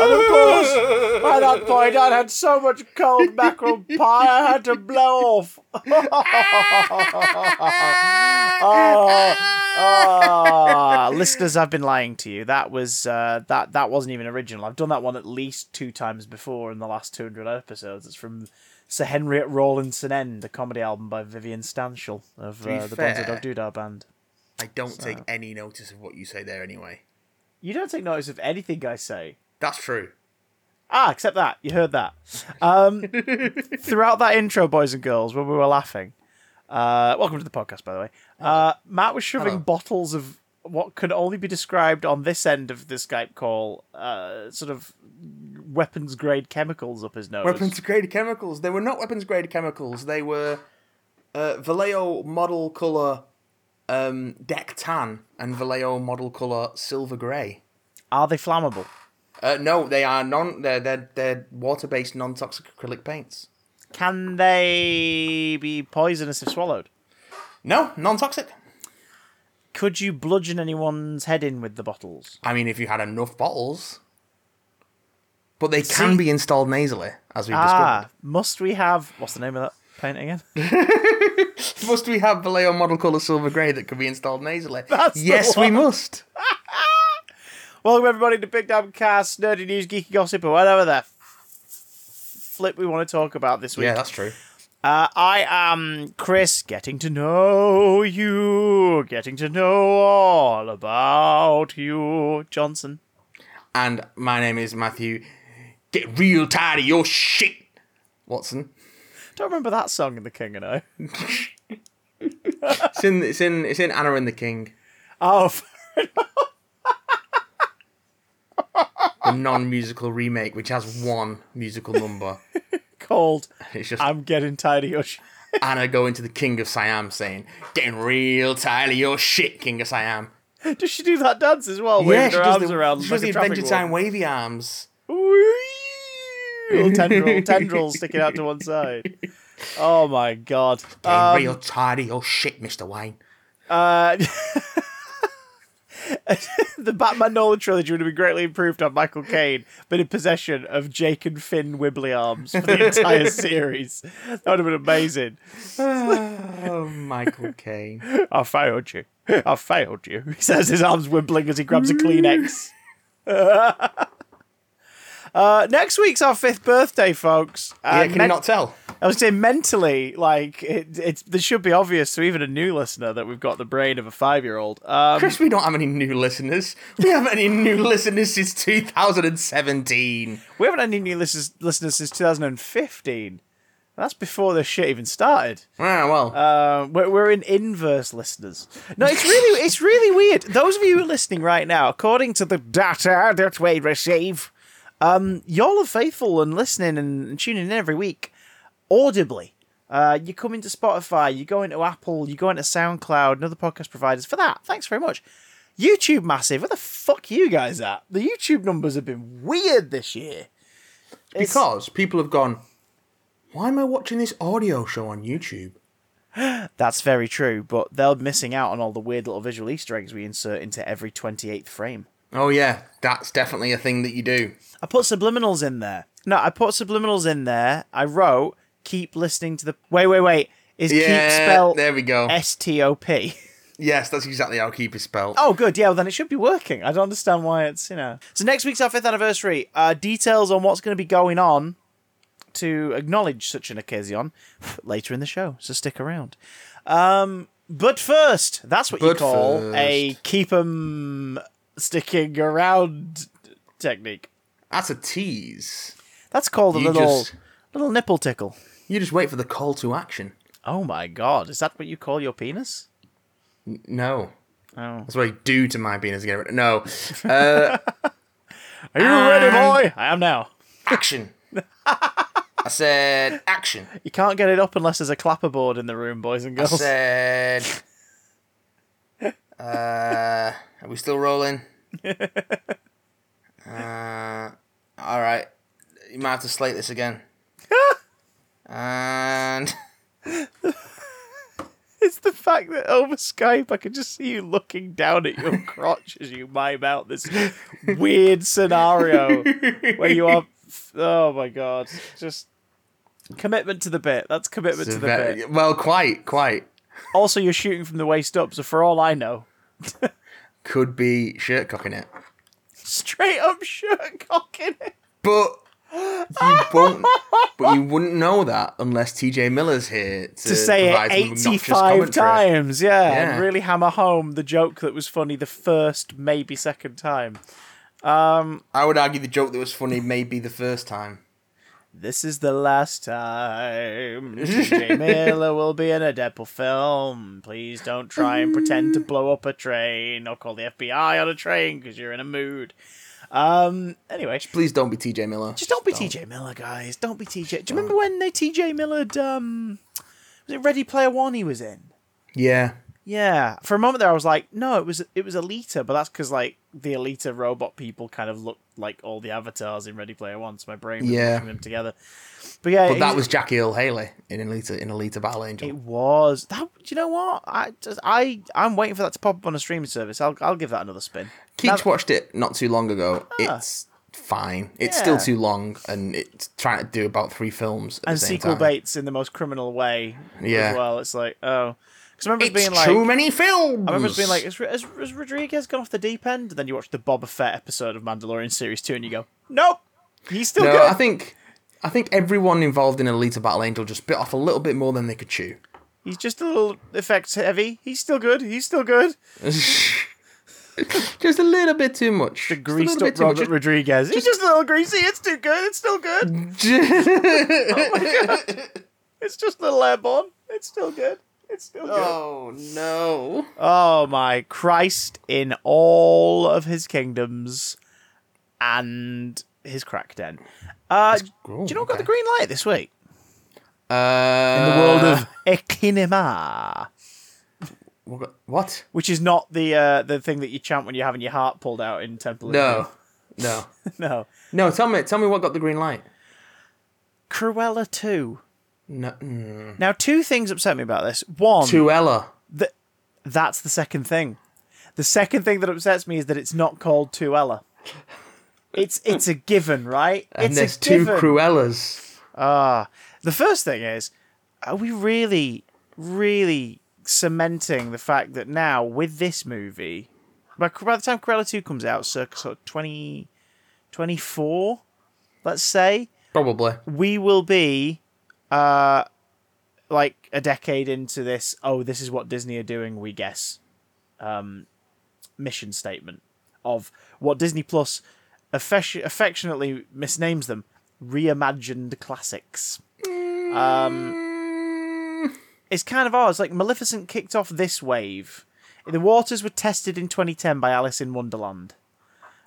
And of course, by that point, I'd had so much cold mackerel pie I had to blow off. oh, oh. listeners, I've been lying to you. That was uh, that that wasn't even original. I've done that one at least two times before in the last two hundred episodes. It's from Sir Henry at Rawlinson End, a comedy album by Vivian Stanshall of uh, the fair- Bonzo Dog Doodah Band. I don't take any notice of what you say there anyway. You don't take notice of anything I say. That's true. Ah, except that. You heard that. Um, throughout that intro, boys and girls, when we were laughing, uh, welcome to the podcast, by the way. Uh, Matt was shoving Hello. bottles of what could only be described on this end of the Skype call, uh, sort of weapons grade chemicals up his nose. Weapons grade chemicals. They were not weapons grade chemicals. They were uh, Vallejo model color um, deck tan and Vallejo model color silver grey. Are they flammable? Uh, no, they are non. They're they're, they're water based non toxic acrylic paints. Can they be poisonous if swallowed? No, non toxic. Could you bludgeon anyone's head in with the bottles? I mean, if you had enough bottles. But they can See- be installed nasally, as we've Ah, must we have. What's the name of that paint again? discovered. Must we have Vallejo model color silver grey that can be installed nasally? That's the yes, we one. must. Welcome everybody to Big Damn Cast, Nerdy News, Geeky Gossip, or whatever the flip we want to talk about this week. Yeah, that's true. Uh, I am Chris, getting to know you, getting to know all about you, Johnson. And my name is Matthew. Get real tired of your shit, Watson. Don't remember that song in The King and I. It's in it's in it's in Anna and the King, Oh, the non-musical remake, which has one musical number. called It's just I'm Getting Tired of Your Sh- Anna going to the King of Siam saying, "Getting real tired of your shit, King of Siam." Does she do that dance as well? waving her arms the, around she like does a the Adventure Time wavy arms. Little tendril, tendrils sticking out to one side. Oh my god. Getting Um, real tired of your shit, Mister Wayne. Uh, the Batman Nolan trilogy would have been greatly improved on Michael Caine, but in possession of Jake and Finn Wibbly arms for the entire series. That would have been amazing. Oh, Michael Caine. I failed you. I failed you. He says his arms wibbling as he grabs a Kleenex. Uh, next week's our fifth birthday, folks. Uh, yeah, can men- you not tell? I was saying mentally, like it, it's this should be obvious to even a new listener that we've got the brain of a five-year-old. Um, Chris, we don't have any new listeners. We haven't any new listeners since 2017. We haven't had any new listeners, listeners since 2015. That's before this shit even started. Ah, well. Uh, we're, we're in inverse listeners. No, it's really it's really weird. Those of you who are listening right now, according to the data that we receive, um, y'all are faithful and listening and, and tuning in every week, audibly. Uh, you come into Spotify, you go into Apple, you go into SoundCloud and other podcast providers. For that, thanks very much. YouTube massive. Where the fuck you guys at? The YouTube numbers have been weird this year. It's- because people have gone, why am I watching this audio show on YouTube? That's very true, but they're missing out on all the weird little visual Easter eggs we insert into every 28th frame. Oh, yeah, that's definitely a thing that you do. I put subliminals in there. No, I put subliminals in there. I wrote, keep listening to the. Wait, wait, wait. Is keep spelled there we go. S T O P? yes, that's exactly how keep is spelled. Oh, good. Yeah, well, then it should be working. I don't understand why it's, you know. So next week's our fifth anniversary. Uh, details on what's going to be going on to acknowledge such an occasion later in the show. So stick around. Um, but first, that's what you But call a first. keep 'em sticking around technique. That's a tease. That's called a You little just- little nipple tickle. You just wait for the call to action. Oh my god, is that what you call your penis? No. Oh. That's what I do to my penis. rid No. Uh, Are you ready, boy? I am now. action. I said action. You can't get it up unless there's a clapperboard in the room, boys and girls. I girls. said. Uh, are we still rolling? uh, all right. You might have to slate this again. and it's the fact that over Skype I can just see you looking down at your crotch as you mime out this weird scenario where you are. Oh my god! Just commitment to the bit. That's commitment to the bit. Well, quite, quite. Also, you're shooting from the waist up, so for all I know, Could be shirt cocking it. straight up shirt cocking it. But you won't. but you wouldn't know that unless TJ Miller's here to, to say it provide some obnoxious 85 times, yeah, Yeah. and really hammer home the joke that was funny the first, maybe second time. I would argue the joke that was funny may be the first time. This is the last time TJ Miller will be in a Deadpool film. Please don't try and pretend to blow up a train or call the FBI on a train because you're in a mood. Um. Anyway, Please don't be TJ Miller. just don't be TJ Miller, guys. Don't be TJ. Do you remember when they TJ Miller? Um, was it Ready Player One? He was in. Yeah. Yeah, for a moment there, I was like, no, it was it was Alita, but that's because like the Alita robot people kind of looked like all the avatars in Ready Player One, so my brain was Yeah. them together. But yeah, But that was Jackie Earle Haley in Alita in Alita Battle Angel. it was that. Do you know what? I just I I'm waiting for that to pop up on a streaming service. I'll I'll give that another spin. Now- watched it not too long ago. Ah. It's fine. It's still too long, and it's trying to do about three films and the same sequel time. baits in the most criminal way Yeah. as well. It's like oh, because I remember it It's being like. too many films. I remember being like, has, has, has Rodriguez gone off the deep end? And then you watch the Boba Fett episode of Mandalorian series two, and you go, nope, he's still no, good. I think, I think everyone involved in Alita Battle Angel just bit off a little bit more than they could chew. He's just a little effects heavy. He's still good. He's still good. just a little bit too much. The Just greased up much. Robert Rodriguez. He's just a little greasy. It's too good. It's still good. Oh my god! It's just a little airborne. It's still good. It's still good. oh no! Oh my Christ in all of his kingdoms and his crack den. Uh, Oh, do you know what got the green light this week? Uh, In the world of Ekinema. of what? Which is not the uh, the thing that you chant when you're having your heart pulled out in Temple No, no, no. no. Tell me, tell me what got the green light. Cruella 2. No, mm. Now, two things upset me about this. One, Tuella. th- that's the second thing. The second thing that upsets me is that it's not called Tuella. It's it's a given, right? And it's there's a two. Cruellas. Ah, the first thing is, are we really, really cementing the fact that now with this movie, by, by the time Cruella 2 comes out, circa sort of 20, 24, let's say, Probably. we will be uh like a decade into this oh this is what disney are doing we guess um mission statement of what disney plus affec- affectionately misnames them reimagined classics. Mm, it's kind of ours like maleficent kicked off this wave. The waters were tested in 2010 by alice in wonderland.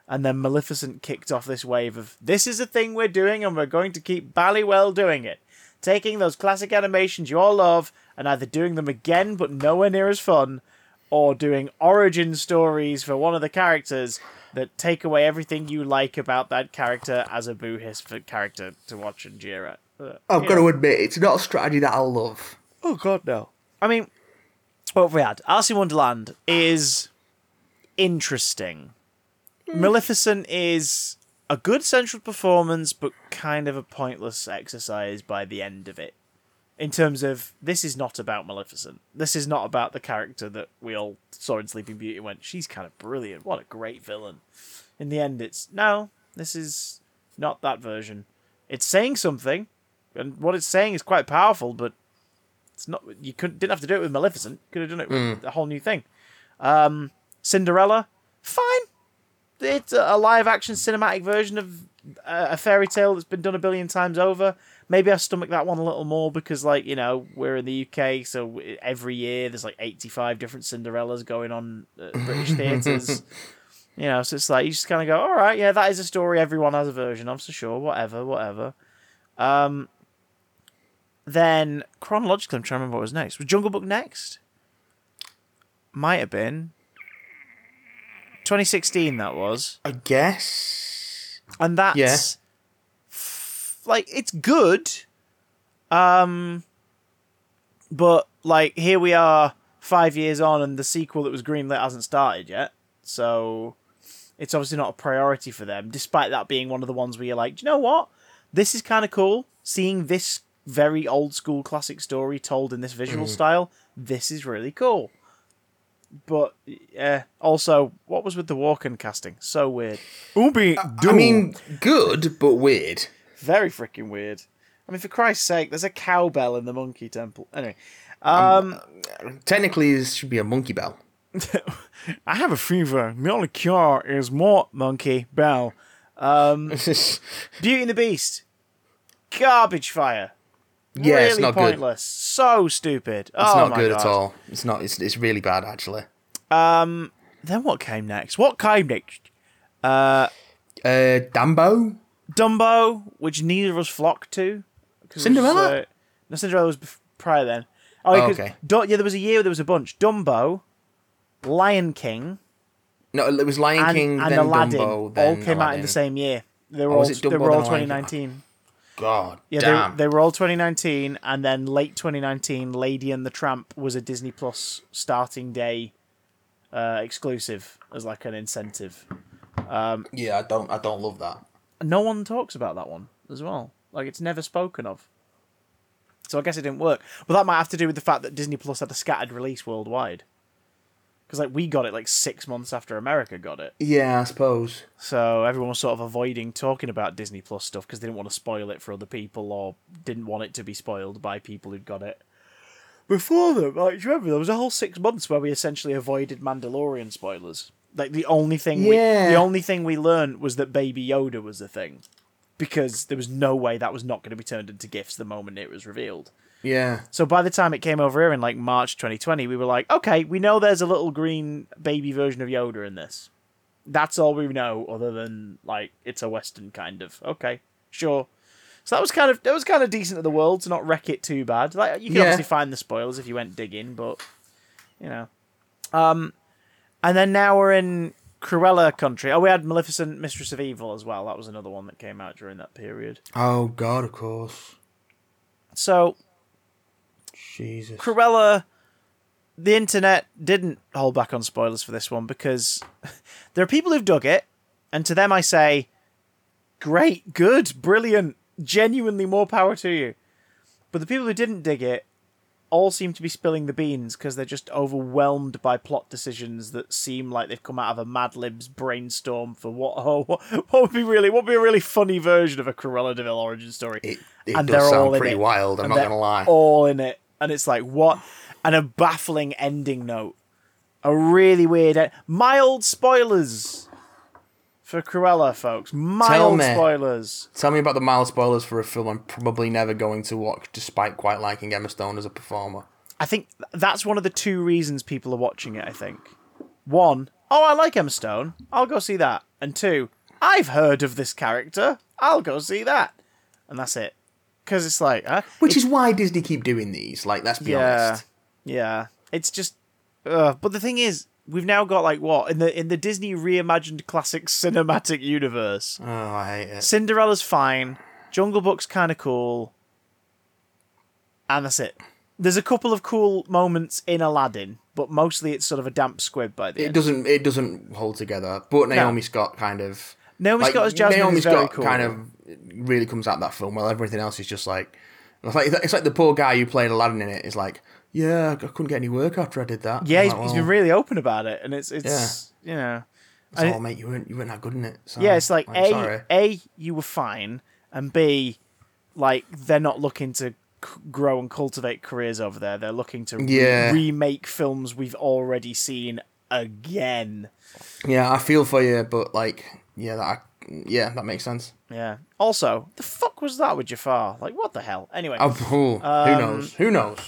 And then Maleficent kicked off this wave of this is a thing we're doing and we're going to keep ballywell doing it. Taking those classic animations you all love and either doing them again but nowhere near as fun, or doing origin stories for one of the characters that take away everything you like about that character as a boo hiss character to watch and jeer at. Uh, I've got know. to admit, it's not a strategy that I love. Oh god, no. I mean, what have we had? Alice in Wonderland is interesting. Maleficent is a good central performance, but kind of a pointless exercise by the end of it. In terms of this is not about Maleficent. This is not about the character that we all saw in Sleeping Beauty and went, she's kind of brilliant. What a great villain. In the end, it's no, this is not that version. It's saying something, and what it's saying is quite powerful, but it's not. You couldn't didn't have to do it with Maleficent. Could have done it with a whole new thing. Um, Cinderella, fine. It's a, live action cinematic version of uh, a fairy tale that's been done a billion times over. Maybe I stomach that one a little more because, like, you know, we're in the UK, so every year there's like 85 different Cinderellas going on at British theatres. You know, so it's like you just kind of go, all right, yeah, that is a story everyone has a version of, so sure, whatever, whatever. Um, then chronologically, I'm trying to remember what was next. Was Jungle Book next? Might have been. 2016, that was. I guess. And that's. Yeah. f- like, it's good. Um. But, like, here we are five years on, and the sequel that was greenlit hasn't started yet. So it's obviously not a priority for them, despite that being one of the ones where you're like, do you know what? This is kind of cool. Seeing this very old school classic story told in this visual style, this is really cool. But yeah, also, what was with the Walken casting? So weird. Ubi, I mean, good but weird. very freaking weird. I mean, for Christ's sake, there's a cowbell in the monkey temple. Anyway, um, Technically, this should be a monkey bell. I have a fever. My only cure is more monkey bell. Beauty and the Beast, garbage fire. Yeah, really it's not good. pointless. So stupid. It's oh not good God. at all. It's not. It's it's really bad actually. Um. Then what came next? What came next? Uh, Uh. Dumbo. Dumbo, which neither of us flocked to. it was, Cinderella? uh, no, Cinderella was prior then. Oh, yeah, 'cause okay. Du- yeah, there was a year where there was a bunch. Dumbo, Lion King, No, it was Lion and, King, and then Aladdin Dumbo, then all came out in the same year. They were Oh, all, was it they were all then Lion 2019. God Yeah, damn. they, they were all 2019, and then late 2019, Lady and the Tramp was a Disney Plus starting day uh, exclusive as like an incentive. yeah, I don't. I don't love that. No one talks about that one as well. Like it's never spoken of. So I guess it didn't work. But that might have to do with the fact that Disney Plus had a scattered release worldwide. Because like we got it like six months after America got it, Yeah, I suppose. so everyone was sort of avoiding talking about Disney Plus stuff because they didn't want to spoil it for other people or didn't want it to be spoiled by people who'd got it before them. Like, do you remember there was a whole six months where we essentially avoided Mandalorian spoilers. Like the only thing, Yeah. we, the only thing we learned was that Baby Yoda was a thing, because there was no way that was not going to be turned into gifts the moment it was revealed. Yeah. So by the time it came over here in like March 2020, we were like, okay, we know there's a little green baby version of Yoda in this. That's all we know, other than like it's a Western kind of. Okay, sure. So that was kind of that was kind of decent of the world to not wreck it too bad. Like you can Yeah. obviously find the spoilers if you went digging, but you know. Um, and then now we're in Cruella country. Oh, we had Maleficent, Mistress of Evil as well. That was another one that came out during that period. Oh God, of course. So Jesus. Cruella, the internet didn't hold back on spoilers for this one because there are people who've dug it, and to them I say, great, good, brilliant, genuinely more power to you. But the people who didn't dig it all seem to be spilling the beans because they're just overwhelmed by plot decisions that seem like they've come out of a Mad Libs brainstorm for what oh, what, what would be really what would be a really funny version of a Cruella de Vil origin story. It, it And does they're all sound in pretty wild. I'm not gonna lie. All in it, and it's like what, and a baffling ending note, a really weird, e- mild spoilers for Cruella, folks. Mild me. spoilers. Tell me about the mild spoilers for a film I'm probably never going to watch, despite quite liking Emma Stone as a performer. I think that's one of the two reasons people are watching it. I think one, oh, I like Emma Stone, I'll go see that, and two, I've heard of this character, I'll go see that, and that's it. Because it's like, huh? Which is why Disney keep doing these. Like, let's be yeah, honest. yeah. It's just, uh, but the thing is, we've now got like what in the in the Disney reimagined classic cinematic universe. Oh, I hate it. Cinderella's fine, Jungle Book's kind of cool, and that's it. There's a couple of cool moments in Aladdin, but mostly it's sort of a damp squib by the end. It end. doesn't. It doesn't hold together. But Naomi Scott kind of. Naomi like, Scott as Jasmine Naomi is very Scott cool. kind of really comes out that film, while everything else is just like. It's like it's like the poor guy who played Aladdin in it is like, yeah, I couldn't get any work after I did that. yeah, he's, like, he's been really open about it, and it's it's you know it's all, it- oh, mate, you weren't you weren't that good in it. So, Yeah, it's like I'm a sorry. a you were fine, and b like they're not looking to c- grow and cultivate careers over there. They're looking to re- Yeah. remake films we've already seen again. Yeah, I feel for you, but like, yeah, that yeah, that makes sense. Yeah. Also, the fuck was that with Jafar? Like, what the hell? Anyway, Oh, who Um, knows? Who knows?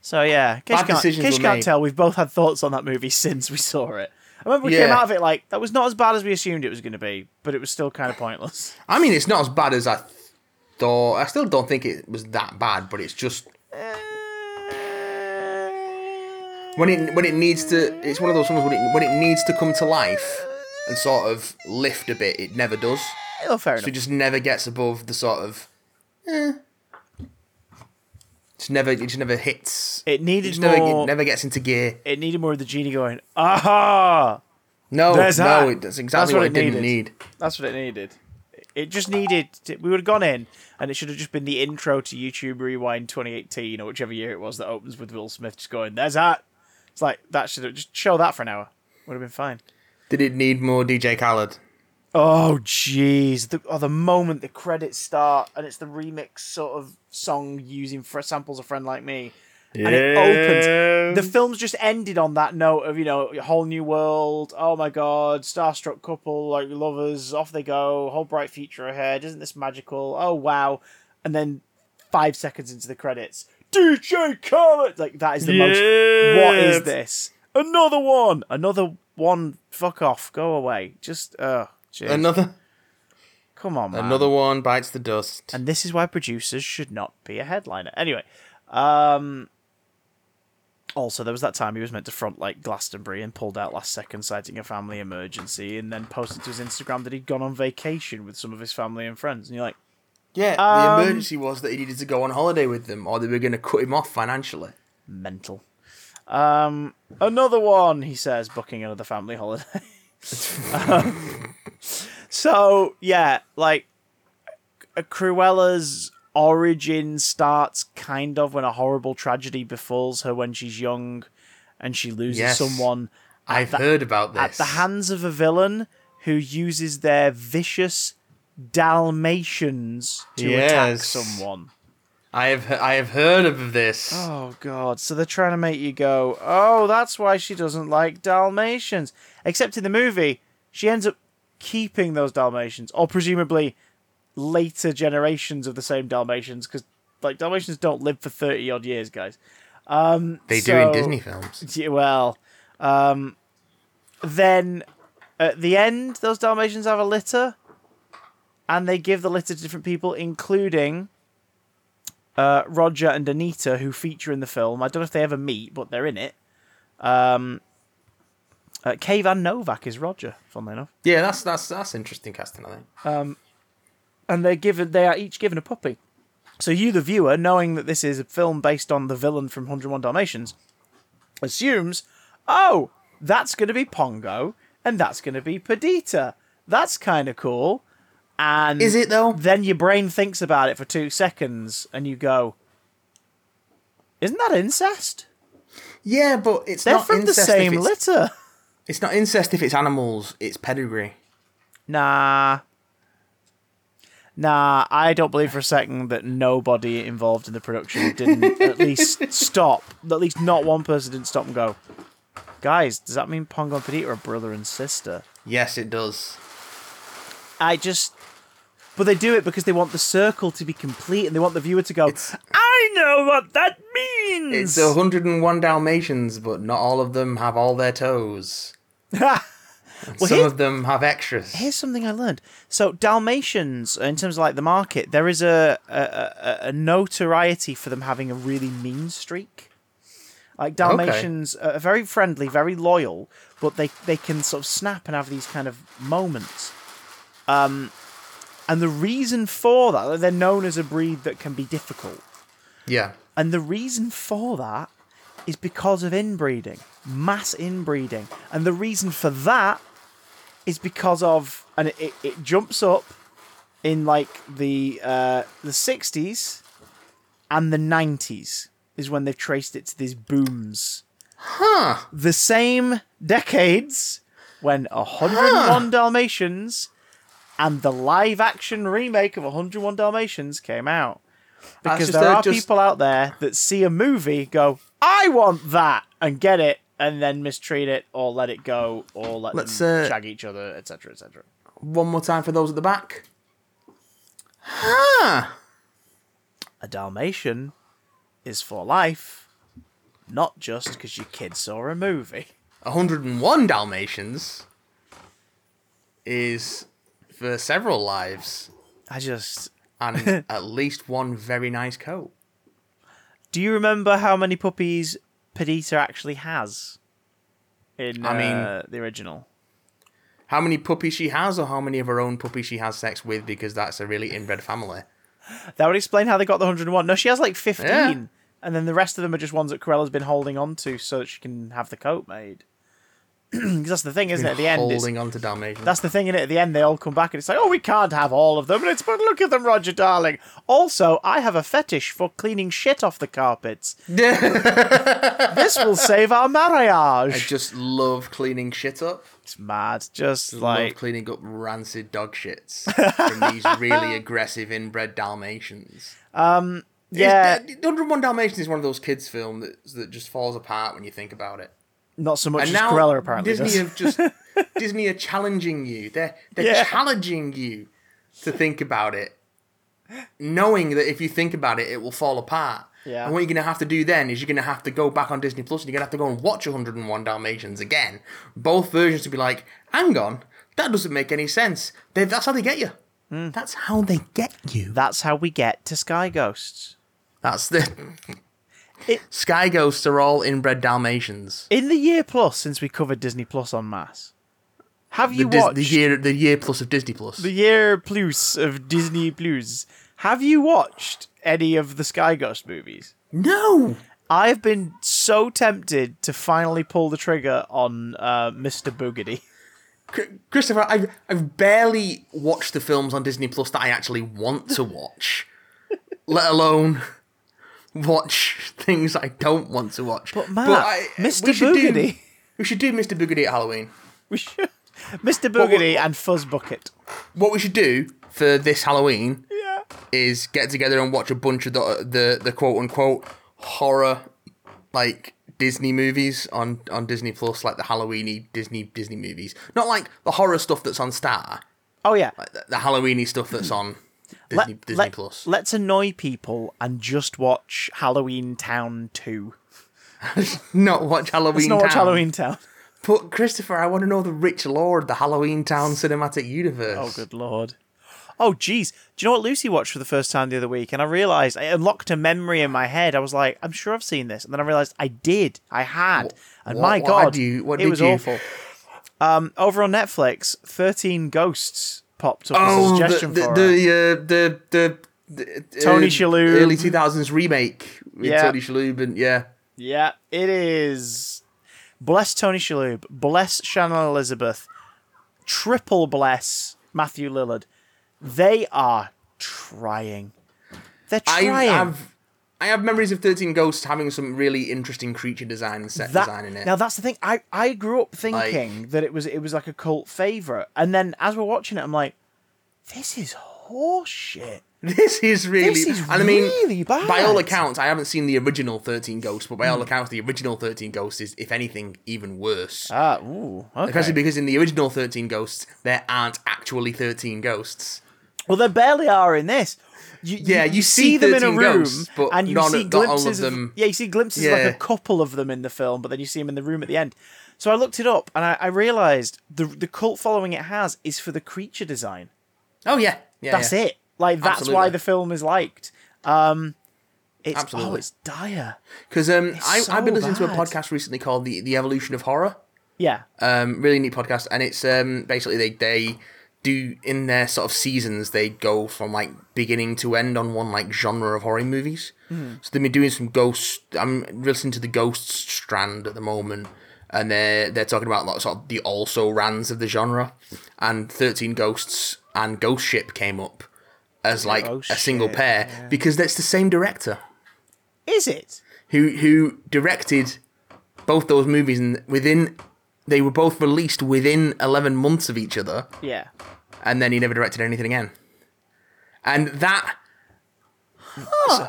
so yeah, in case bad you can't, case you can't tell, we've both had thoughts on that movie since we saw it. I remember we came out of it like that was not as bad as we assumed it was going to be, but it was still kind of pointless. I mean, it's not as bad as I thought. I still don't think it was that bad, but it's just when it when it needs to. It's one of those ones when it when it needs to come to life and sort of lift a bit. It never does. Oh, fair So enough. it just never gets above the sort of. Eh. It's never. It just never hits. It needed never, more. it never gets into gear. It needed more of the genie going. Aha! No, There's no, that. it- that's exactly That's what what, it it didn't needed. need. That's what it needed. It just needed. To, we would have gone in, and it should have just been the intro to YouTube Rewind 2018 or whichever year it was that opens with Will Smith just going, "There's that." It's like that should have just show that for an hour. Would have been fine. Did it need more DJ Khaled? Oh jeez! The oh, the moment the credits start and it's the remix sort of song using for samples of "Friend Like Me," Yeah. and it opens. The film's just ended on that note of you know a whole new world. Oh my god, starstruck couple like lovers. Off they go. Whole bright future ahead. Isn't this magical? Oh wow! And then five seconds into the credits, DJ Khaled. Like that is the most. What is this? Another one. Another one. Fuck off. Go away. Just uh. Another Come on, man. another one bites the dust. And this is why producers should not be a headliner. Anyway, um, also there was that time he was meant to front like Glastonbury and pulled out last second, citing a family emergency, and then posted to his Instagram that he'd gone on vacation with some of his family and friends. And you're like, yeah, Um, the emergency was that he needed to go on holiday with them, or they were going to cut him off financially. mental. Um, another one, he says, booking another family holiday. Um, so yeah, like a Cruella's origin starts kind of when a horrible tragedy befalls her when she's young, and she loses Yes. someone I've the- heard about this. at the hands of a villain who uses their vicious Dalmatians to attack someone. I have I have heard of this. Oh god! So they're trying to make you go, "Oh, that's why she doesn't like Dalmatians." Except in the movie, she ends up keeping those Dalmatians, or presumably later generations of the same Dalmatians, because like Dalmatians don't live for thirty odd years, guys. Um, they do in Disney films. Yeah, well, um, then at the end, those Dalmatians have a litter, and they give the litter to different people, including uh, Roger and Anita, who feature in the film. I don't know if they ever meet, but they're in it. Um, uh, Kayvan Novak is Roger, funnily enough, Yeah, that's that's that's interesting casting. I think. and they're given they are each given a puppy. So you, the viewer, knowing that this is a film based on the villain from 101 Dalmatians, assumes, oh, that's going to be Pongo, and that's going to be Perdita. That's kind of cool. And Is it though? Then your brain thinks about it for two seconds, and you go, "Isn't that incest? Yeah, but it's They're not from the same it's, litter." It's not incest if it's animals. It's pedigree. Nah. Nah, I don't believe for a second that nobody involved in the production didn't at least stop. At least not one person didn't stop and go, guys, does that mean Pongo and Perdita are brother and sister? Yes, it does. I just. But they do it because they want the circle to be complete and they want the viewer to go, It's I know what that means! it's 101 Dalmatians, but not all of them have all their toes. Well, Some here- of them have extras. Here's something I learned. So Dalmatians, in terms of like the market, there is a a, a, a notoriety for them having a really mean streak. Like Dalmatians are very friendly, very loyal, but they they can sort of snap and have these kind of moments. Um, and the reason for that, they're known as a breed that can be difficult. Yeah. And the reason for that is because of inbreeding, mass inbreeding. And the reason for that is because of, and it, it, jumps up in like the uh, the 60s and the 90s is when they've traced it to these booms. Huh. The same decades when 101 Dalmatians and the live action remake of 101 Dalmatians came out. Because just there are just- people out there that see a movie, go, I want that, and get it, and then mistreat it, or let it go, or let Let's, them uh, shag each other, etc., etc. One more time for those at the back. Huh. A Dalmatian is for life, not just because your kid saw a movie. 101 Dalmatians is for several lives I just. and at least one very nice coat. Do you remember how many puppies Perdita actually has? In I mean- uh, the original. How many puppies she has, or how many of her own puppies she has sex with, because that's a really inbred family. That would explain how they got the 101. No, she has like 15. Yeah. and then the rest of them are just ones that Cruella's been holding on to so that she can have the coat made. Because that's the thing, isn't it? At the end, holding on to Dalmatians. that's the thing in it. At the end, they all come back and it's like, oh, we can't have all of them. And it's, but look at them, Roger Darling. Also, I have a fetish for cleaning shit off the carpets. this will save our marriage. I just love cleaning shit up. It's mad. Just love like, cleaning up rancid dog shits from these really aggressive inbred Dalmatians. Um, yeah, It's- 101 Dalmatians is one of those kids' film that that just falls apart when you think about it. Not so much And as now Cruella apparently Disney does. have just Disney are challenging you. They're they're Yeah. challenging you to think about it, knowing that if you think about it, it will fall apart. Yeah. And what you're gonna have to do then is you're gonna have to go back on Disney Plus and you're gonna have to go and watch 101 Dalmatians again, both versions to be like, hang on, that doesn't make any sense. They, that's how they get you. Hmm. That's how they get you. That's how we get to Sky Ghosts. That's the. It- Sky Ghosts are all inbred Dalmatians. In the year plus since we covered Disney Plus on mass, have The, you Dis- watched the year the year plus of Disney Plus. the year plus of Disney Plus? Have you watched any of the Sky Ghost movies? no. I've been so tempted to finally pull the trigger on uh, Mr. Boogedy. Christopher, I've, I've barely watched the films on Disney Plus that I actually want to watch, let alone watch things I don't want to watch. But Matt, I- Mr. we should do- Boogedy. we should do Mr. Boogedy at Halloween. We should. Mr. Boogedy and Fuzz Bucket. What we should do for this Halloween Yeah. is get together and watch a bunch of the uh, the, the quote unquote horror like Disney movies on on Disney Plus, like the Halloweeny Disney Disney movies. Not like the horror stuff that's on Star, Oh yeah. like the, the Halloweeny stuff that's on Disney, Let, Disney let, Plus. Let's annoy people and just watch Halloween Town 2. not watch Halloween. Let's not watch Halloweentown. But Christopher, I want to know the rich lord, the Halloweentown cinematic universe. Oh, good lord. Oh, jeez. Do you know what Lucy watched for the first time the other week? And I realised, I unlocked a memory in my head. I was like, I'm sure I've seen this. And then I realised I did. I had. And what- my what God, you- it was you? awful. Um, over on Netflix, 13 Ghosts popped up as a Oh, the suggestion the for the, uh, the the the Tony uh, Shalhoub. early two thousands remake with Yeah. Tony Shalhoub and yeah. Yeah, it is. Bless Tony Shalhoub. Bless Shannon Elizabeth. Triple bless Matthew Lillard. They are trying. They're I trying. I have memories of Thirteen Ghosts having some really interesting creature design and set that, design in it. Now that's the thing. I, I grew up thinking that it was it was like a cult favorite, and then as we're watching it, I'm like, this is horseshit. This is really, This is and I mean, really bad. by all accounts, I haven't seen the original Thirteen Ghosts, but by Hmm. all accounts, the original Thirteen Ghosts is, if anything, even worse. Ah, ooh, okay. Especially because in the original Thirteen Ghosts, there aren't actually thirteen ghosts. Well, there barely are in this. You, Yeah, you see them in a room, ghosts, but and you none- see not all of glimpses them- yeah, you see glimpses of like a couple of them in the film, but then you see them in the room at the end. So I looked it up, and I, I realized the the cult following it has is for the creature design. Oh yeah, yeah. That's yeah. it. Like that's why the film is liked. Um, it's oh, it's dire. Because um, I, so I've been listening to a podcast recently called the the Evolution of Horror. Yeah, Um, really neat podcast, and it's um basically they they do in their sort of seasons they go from like beginning to end on one like genre of horror movies. Hmm. So they've been doing some ghost. I'm listening to the ghosts strand at the moment, and they're they're talking about like sort of the also rans of the genre, and Thirteen Ghosts and Ghost Ship came up as like Oh, a single shit, pair because that's the same director is it? who who directed both those movies and within they were both released within 11 months of each other. Yeah. and then he never directed anything again. And that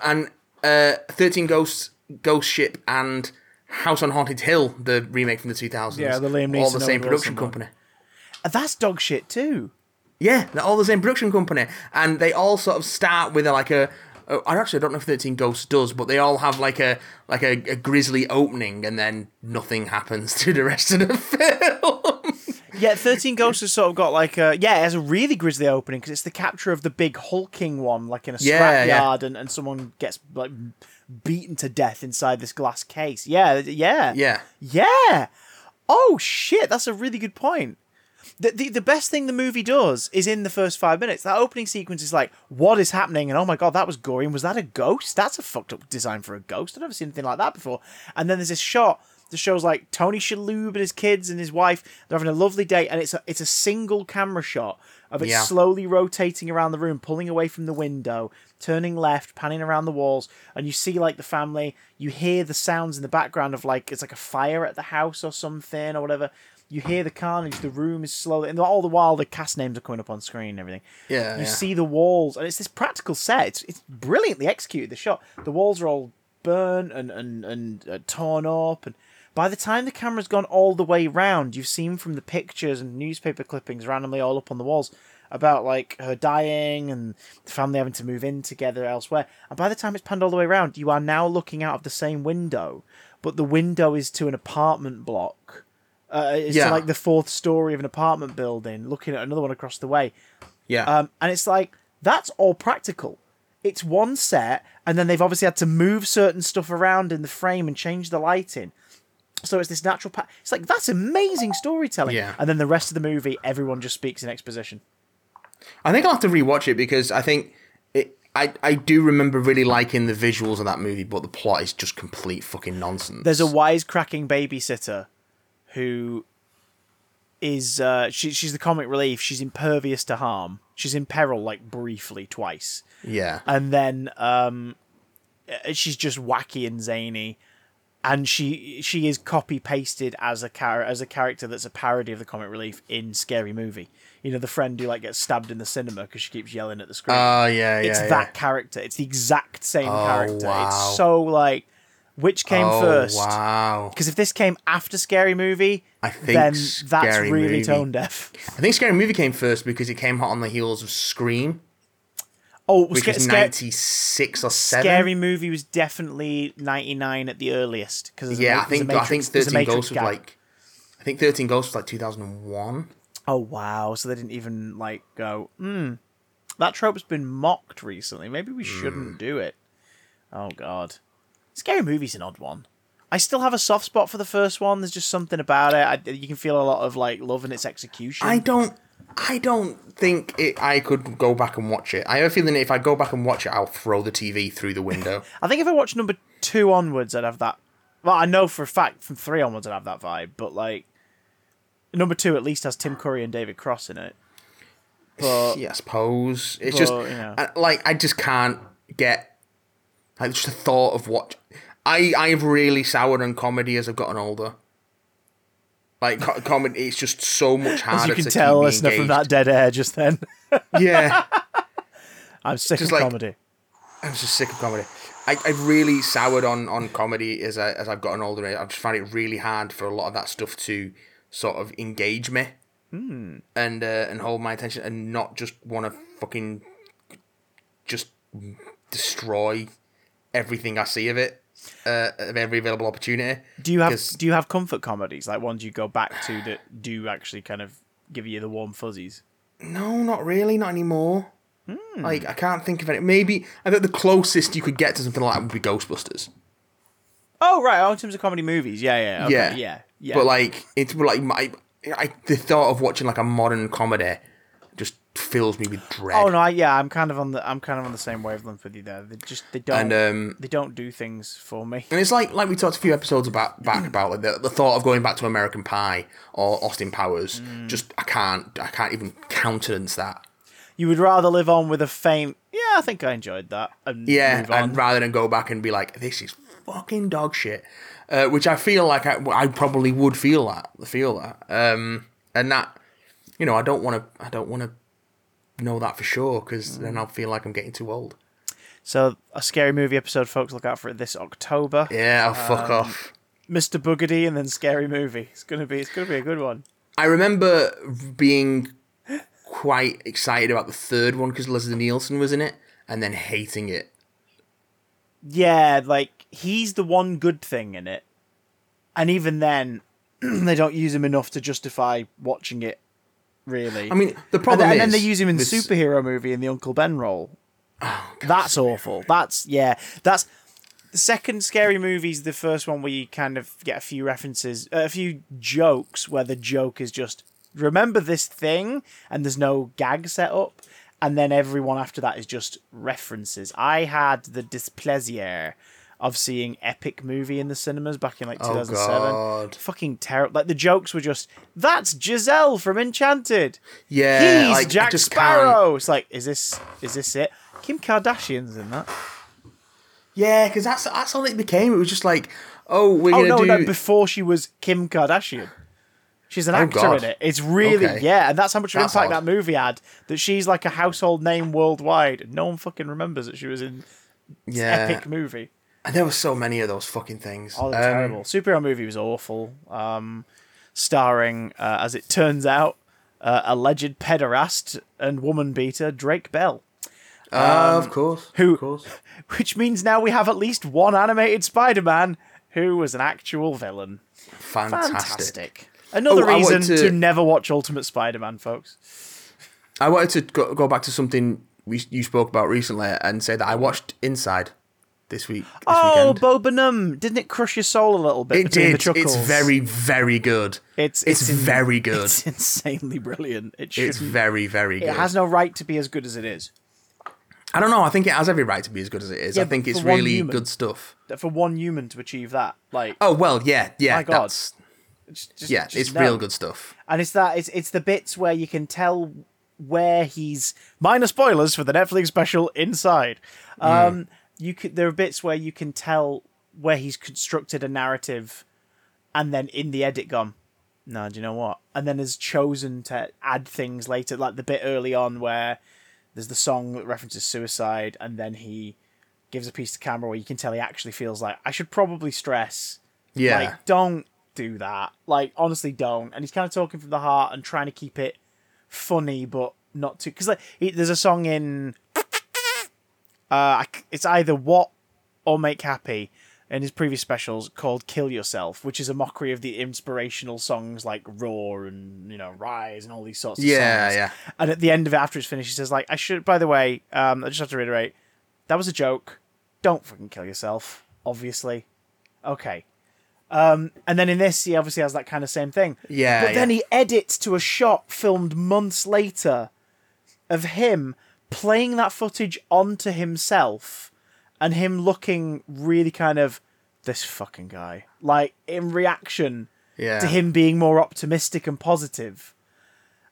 and uh 13 ghosts ghost ship and house on haunted hill the remake from the 2000s Yeah, the Liam all the same production company. That's dog shit too. yeah they're all the same production company. And they all sort of start with a, like a uh, Oh, I actually don't know if Thirteen Ghosts does, but they all have like a like a, a grisly opening, and then nothing happens to the rest of the film. Yeah, Thirteen Ghosts has sort of got like a yeah, it has a really grisly opening because it's the capture of the big hulking one, like in a Yeah, yeah. scrapyard, and, and someone gets like beaten to death inside this glass case. Yeah, yeah, yeah, yeah. Oh shit, that's a really good point. The, the the best thing the movie does is in the first five minutes. That opening sequence is like, what is happening? And oh my god, that was gory. And was that a ghost? That's a fucked up design for a ghost. I've never seen anything like that before. And then there's this shot that shows like Tony Shalhoub and his kids and his wife. They're having a lovely day, and it's a it's a single camera shot of it Yeah. slowly rotating around the room, pulling away from the window, turning left, panning around the walls, and you see like the family. You hear the sounds in the background of like it's like a fire at the house or something or whatever. You hear the carnage. The room is slowly, and all the while the cast names are coming up on screen and everything. Yeah, you yeah. see the walls, and it's this practical set. It's, it's brilliantly executed. The shot, the walls are all burnt and and and uh, torn up, and by the time the camera's gone all the way round, you've seen from the pictures and newspaper clippings randomly all up on the walls about like her dying and the family having to move in together elsewhere. And by the time it's panned all the way around, you are now looking out of the same window, but the window is to an apartment block. Uh, it's Yeah. like the fourth story of an apartment building, looking at another one across the way. Yeah. Um, and it's like that's all practical. It's one set, and then they've obviously had to move certain stuff around in the frame and change the lighting. So it's this natural. Pa- it's like that's amazing storytelling. Yeah. And then the rest of the movie, everyone just speaks in exposition. I think I'll have to rewatch it because I think it. I, I do remember really liking the visuals of that movie, but the plot is just complete fucking nonsense. There's a wisecracking babysitter who is uh, she, she's the comic relief. She's impervious to harm. She's in peril like briefly twice. yeah. and then um, uh, she's just wacky and zany, and she she is copy pasted as a char- as a character that's a parody of the comic relief in Scary Movie. You know, the friend who like gets stabbed in the cinema because she keeps yelling at the screen. Oh yeah, yeah. it's yeah. that character. It's the exact same Oh, character. wow. It's so like, which came oh, first? Wow. Because if this came after Scary Movie, I think then that's Scary really Movie- tone deaf. I think Scary Movie came first because it came hot on the heels of Scream, Oh, which Sca- was ninety six or seven. Scary Movie was definitely ninety nine at the earliest because Yeah, I think I think Thirteen Ghosts was like. I think Thirteen Ghosts was like two thousand and one. Oh wow! So they didn't even like go. Hmm. That trope's been mocked recently. Maybe we shouldn't do it. Oh god, scary movie's an odd one. I still have a soft spot for the first one. There's just something about it. I, you can feel a lot of like love in its execution. I don't. I don't think it, I could go back and watch it. I have a feeling if I go back and watch it, I'll throw the TV through the window. I think if I watch number two onwards, I'd have that. Well, I know for a fact from three onwards, I'd have that vibe. But like, number two at least has Tim Curry and David Cross in it. But yeah, I suppose it's But, just you know. I- like I just can't get like just the thought of what I I've really soured on comedy as I've gotten older. Like co- comedy, it's just so much harder. as you can to tell, listener, from that dead air just then, Yeah, I'm sick Just of like- comedy. I'm just sick of comedy. I, I've really soured on, on comedy as I as I've gotten older. I've just found it really hard for a lot of that stuff to sort of engage me and uh, and hold my attention and not just want to fucking just destroy everything I see of it uh, of every available opportunity. Do you have 'Cause- do you have comfort comedies like ones you go back to that do actually kind of give you the warm fuzzies? No, not really, not anymore. Hmm. Like I can't think of any. Maybe I think the closest you could get to something like that would be Ghostbusters. Oh right, oh, in terms of comedy movies, yeah, yeah, okay, yeah, yeah, yeah. But like it's like my, I the thought of watching like a modern comedy fills me with dread. oh no, I, yeah, I'm kind of on the I'm kind of on the same wavelength with you there. They just they don't And um, they don't do things for me. and it's like like we talked a few episodes about back about like the, the thought of going back to American Pie or Austin Powers. Mm. Just I can't I can't even countenance that. You would rather live on with a faint. Yeah, I think I enjoyed that. And Yeah, move on. and rather than go back and be like, this is fucking dog shit, uh, which I feel like I, I probably would feel that, feel that, um, and that, you know, I don't want to, I don't want to know that for sure because then I'll feel like I'm getting too old. so a scary movie episode, folks. Look out for it this October. Yeah, I'll fuck Um, off. Mr. Boogedy and then scary movie. It's gonna be it's gonna be a good one. I remember being quite excited about the third one because Leslie Nielsen was in it, and then hating it. Yeah, like he's the one good thing in it, and even then, they don't use him enough to justify watching it. Really, I mean, the problem and is then they use him in the superhero movie in the Uncle Ben role. Oh, that's awful. That's yeah. That's the second scary movie is the first one where you kind of get a few references, uh, a few jokes where the joke is just remember this thing, and there's no gag set up, and then everyone after that is just references. I had the displeasure of seeing Epic movie in the cinemas back in like 2007. God. Fucking terrible. Like the jokes were just, that's Giselle from Enchanted. Yeah, He's I Jack just Sparrow. It's like, is this is this it? Kim Kardashian's in that. Yeah, because that's that's all it became. It was just like, oh, we're Oh gonna no, do. no, before she was Kim Kardashian. She's an oh, actor God. in it. It's really Okay. yeah, and that's how much of an That's impact odd. that movie had. That she's like a household name worldwide. No one fucking remembers that she was in yeah, epic movie. And there were so many of those fucking things. Oh, they're Um, terrible. Superhero movie was awful. Um, starring, uh, as it turns out, uh, alleged pederast and woman beater Drake Bell. uh, of course, Um, who- of course. Which means now we have at least one animated Spider-Man who was an actual villain. Fantastic. Fantastic. Another Oh, reason to... to- never watch Ultimate Spider-Man, folks. I wanted to go, go back to something we you spoke about recently and say that I watched Inside this week. This Oh, weekend. Bo Burnham! Didn't it crush your soul a little bit? it did. It's very, very good. It's it's, in- very good. It's insanely brilliant. It. It's very, very good. It has no right to be as good as it is. I don't know. I think it has every right to be as good as it is. Yeah, I think it's really human. good stuff. For one human to achieve that, like, Oh well, yeah, yeah. My God. That's, it's just, yeah, just it's no. real good stuff. And it's that it's it's the bits where you can tell where he's minor spoilers for the Netflix special Inside. Um, you could there are bits where you can tell where he's constructed a narrative, and then in the edit gone. No, do you know what? And then has chosen to add things later, like the bit early on where there's the song that references suicide, and then he gives a piece to camera where you can tell he actually feels like I should probably stress Yeah, like, don't do that. Like, honestly, don't. And he's kind of talking from the heart and trying to keep it funny, but not too. Because like, he, there's a song in. Uh, it's either "What" or "Make Happy" in his previous specials called "Kill Yourself," which is a mockery of the inspirational songs like "Roar" and you know "Rise" and all these sorts of yeah, songs. yeah. And at the end of it, after it's finished, he says like, "I should." By the way, um, I just have to reiterate, that was a joke. Don't fucking kill yourself. Obviously, okay. Um, and then in this, he obviously has that kind of same thing. Yeah, But then he edits to a shot filmed months later of him playing that footage onto himself and him looking really kind of this fucking guy. Like in reaction Yeah. to him being more optimistic and positive.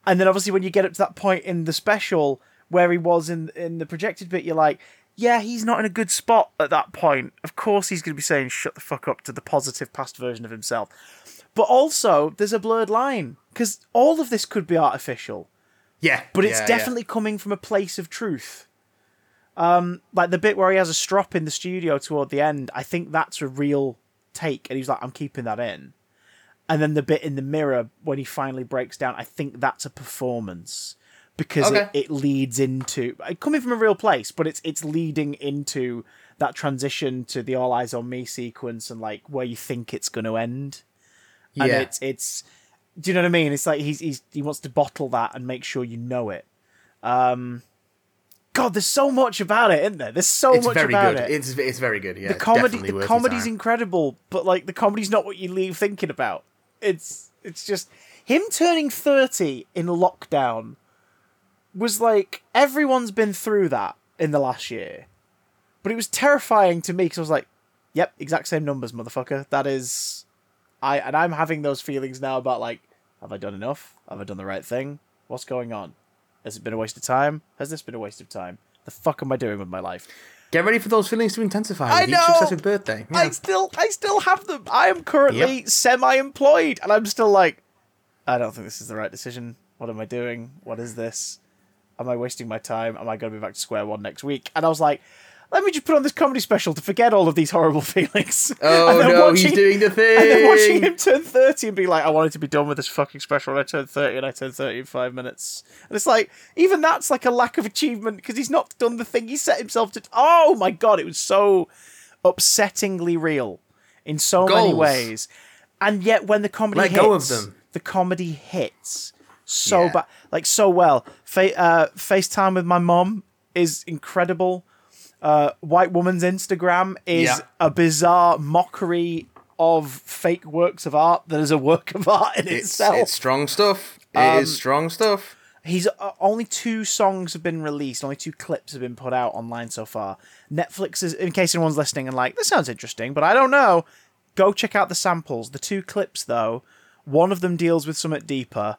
And then obviously when you get up to that point in the special where he was in in the projected bit, you're like, yeah, he's not in a good spot at that point. Of course he's gonna be saying shut the fuck up to the positive past version of himself. But also there's a blurred line. Because all of this could be artificial. Yeah, But it's yeah, yeah. definitely coming from a place of truth. Um, like the bit where he has a strop in the studio toward the end, I think that's a real take, and he's like, "I'm keeping that in." And then the bit in the mirror when he finally breaks down, I think that's a performance because Okay. it, it leads into coming from a real place, but it's it's leading into that transition to the "All Eyes on Me" sequence and like where you think it's going to end and yeah. it's it's do you know what I mean? It's like he's he's he wants to bottle that and make sure you know it. Um God, there's so much about it, isn't there? There's so it's much very about good. it. It's it's very good. Yeah, the comedy the comedy's incredible, but like the comedy's not what you leave thinking about. It's it's just him turning 30 in lockdown was like everyone's been through that in the last year. But it was terrifying to me because I was like, yep, exact same numbers, motherfucker. That is I and I'm having those feelings now about like, have I done enough? Have I done the right thing? What's going on? Has it been a waste of time? Has this been a waste of time? The fuck am I doing with my life? Get ready for those feelings to intensify I with each know! successive birthday. Yeah. I still I still have them. I am currently semi-employed and I'm still like I don't think this is the right decision. What am I doing? What is this? Am I wasting my time? Am I going to be back to square one next week? And I was like, let me just put on this comedy special to forget all of these horrible feelings. Oh And then no, watching- he's doing the thing. And then watching him turn 30 and be like, I wanted to be done with this fucking special. And I turned 30 and I turned 30 in five minutes. And it's like, even that's like a lack of achievement because he's not done the thing he set himself to. Oh my God, it was so upsettingly real in so many ways. And yet, when the comedy Let hits, go of them. the comedy hits so Yeah. bad, like so well. Fa- uh, FaceTime with my mom is incredible. Uh, White Woman's Instagram is Yeah. a bizarre mockery of fake works of art that is a work of art in It's, itself. it's strong stuff. It is strong stuff. He's uh, only two songs have been released. Only two clips have been put out online so far. Netflix is, in case anyone's listening and like, this sounds interesting, but I don't know. Go check out the samples. The two clips, though, one of them deals with something deeper,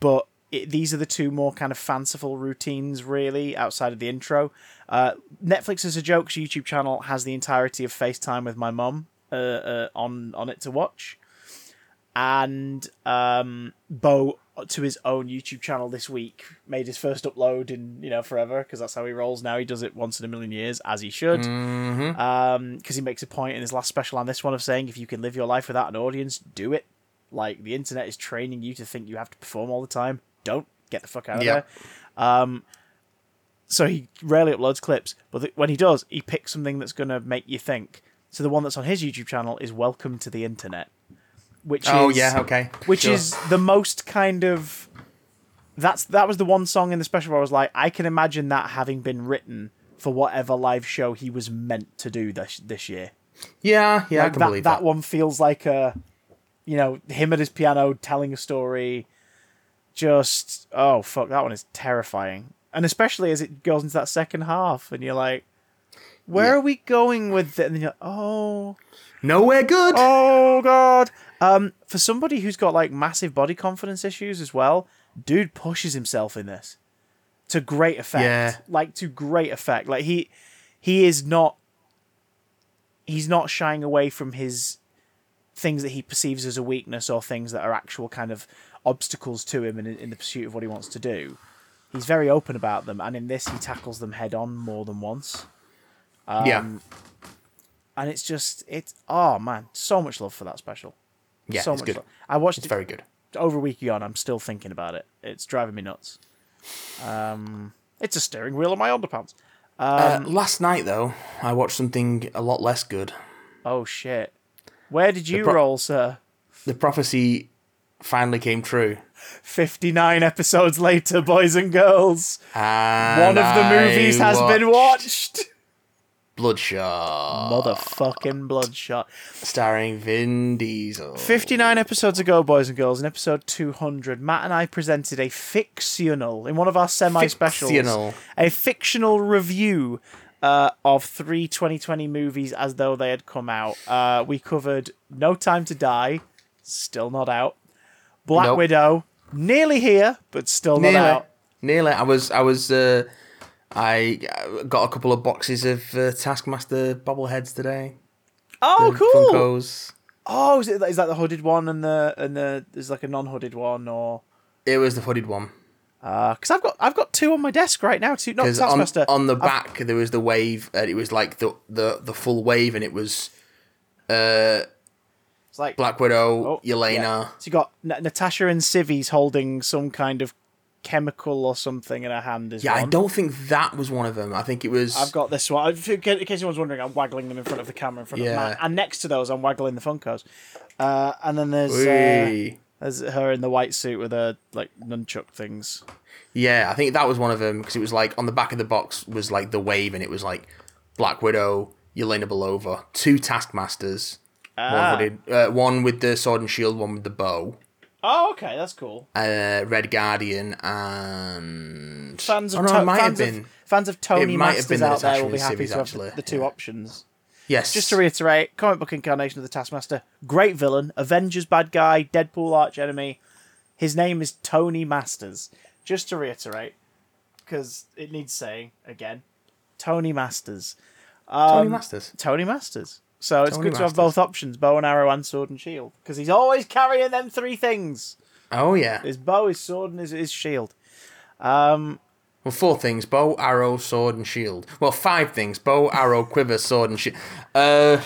but it, these are the two more kind of fanciful routines, really, outside of the intro. Uh, Netflix is a jokes YouTube channel has the entirety of FaceTime with my mum uh, uh, on on it to watch, and um, Bo to his own YouTube channel this week made his first upload in you know forever because that's how he rolls now. He does it once in a million years as he should. Mm-hmm. Um, because he makes a point in his last special on this one of saying if you can live your life without an audience, do it. Like the internet is training you to think you have to perform all the time. Don't get the fuck out of there. Um, so he rarely uploads clips, but th- when he does, he picks something that's gonna make you think. So the one that's on his YouTube channel is "Welcome to the Internet," which Oh is yeah, okay. which Sure. is the most kind of that's that was the one song in the special where I was like, I can imagine that having been written for whatever live show he was meant to do this this year. yeah, yeah, I Like can that, believe that that. one feels like a you know, him at his piano telling a story. Just oh fuck, that one is terrifying. And especially as it goes into that second half and you're like, where Yeah. are we going with it? And then you're like, oh Nowhere good. Oh god. Um, for somebody who's got like massive body confidence issues as well, dude pushes himself in this to great effect. Yeah. Like to great effect. Like he he is not he's not shying away from his things that he perceives as a weakness or things that are actual kind of obstacles to him in, in the pursuit of what he wants to do. He's very open about them, and in this, he tackles them head on more than once. yeah, Um, and it's just it's oh man, so much love for that special. yeah, so it's much good. love. I watched It's it very good. over a week ago, and I'm still thinking about it. It's driving me nuts. Um, it's a steering wheel on my underpants. Uh, Um, last night though, I watched something a lot less good. Oh shit! Where did you pro- roll, sir? The prophecy finally came true. Fifty nine episodes later, boys and girls. And One of the I movies has been watched. Bloodshot, Motherfucking bloodshot. starring Vin Diesel. 59 episodes ago, boys and girls, in episode 200, Matt and I presented a fictional, in one of our semi specials, a fictional review uh, of three 2020 movies as though they had come out. Uh, we covered No Time to Die, still not out, Black Nope. Widow, nearly here, but still not out. nearly. I was, I was, uh, I uh, got a couple of boxes of uh, Taskmaster bobbleheads today. Oh, The cool. Funkos. Oh, is, it, is that the hooded one and the and the there's like a non-hooded one or It was the hooded one. because I've got I've got two on my desk right now. Two not Because on, Taskmaster. on the back there was the wave, and it was like the the, the full wave, and it was uh, it's like Black Widow, Oh, Yelena. yeah. So you got N- Natasha and Civi's holding some kind of chemical or something in her hand. Is Yeah, I don't think that was one of them. I think it was. I've got this one. In case anyone's wondering, I'm waggling them in front of the camera in front Yeah. of Matt, and next to those, I'm waggling the Funkos. Uh, and then there's uh, there's her in the white suit with her like nunchuck things. Yeah, I think that was one of them because it was like on the back of the box was like the wave, and it was like Black Widow, Yelena Belova, two Taskmasters, Ah. one hooded, uh, one with the sword and shield, one with the bow, Oh, okay, that's cool. uh, Red Guardian, and Fans of oh no, To- fans of, fans of Tony It might have Masters been out there will be happy to have the, actually, the two yeah. options. yes, Just to reiterate, comic book incarnation of the Taskmaster, great villain, Avengers bad guy, Deadpool arch enemy. His name is Tony Masters. Just to reiterate, because it needs saying again, Tony Masters. Tony Um, Masters. Tony Masters. So it's Tony good to have both options: bow and arrow and sword and shield, because he's always carrying them three things: Oh yeah, his bow, his sword, and his, his shield. Um, well four things: bow, arrow, sword, and shield. Well, five things: bow, arrow, quiver, sword, and shield. Uh,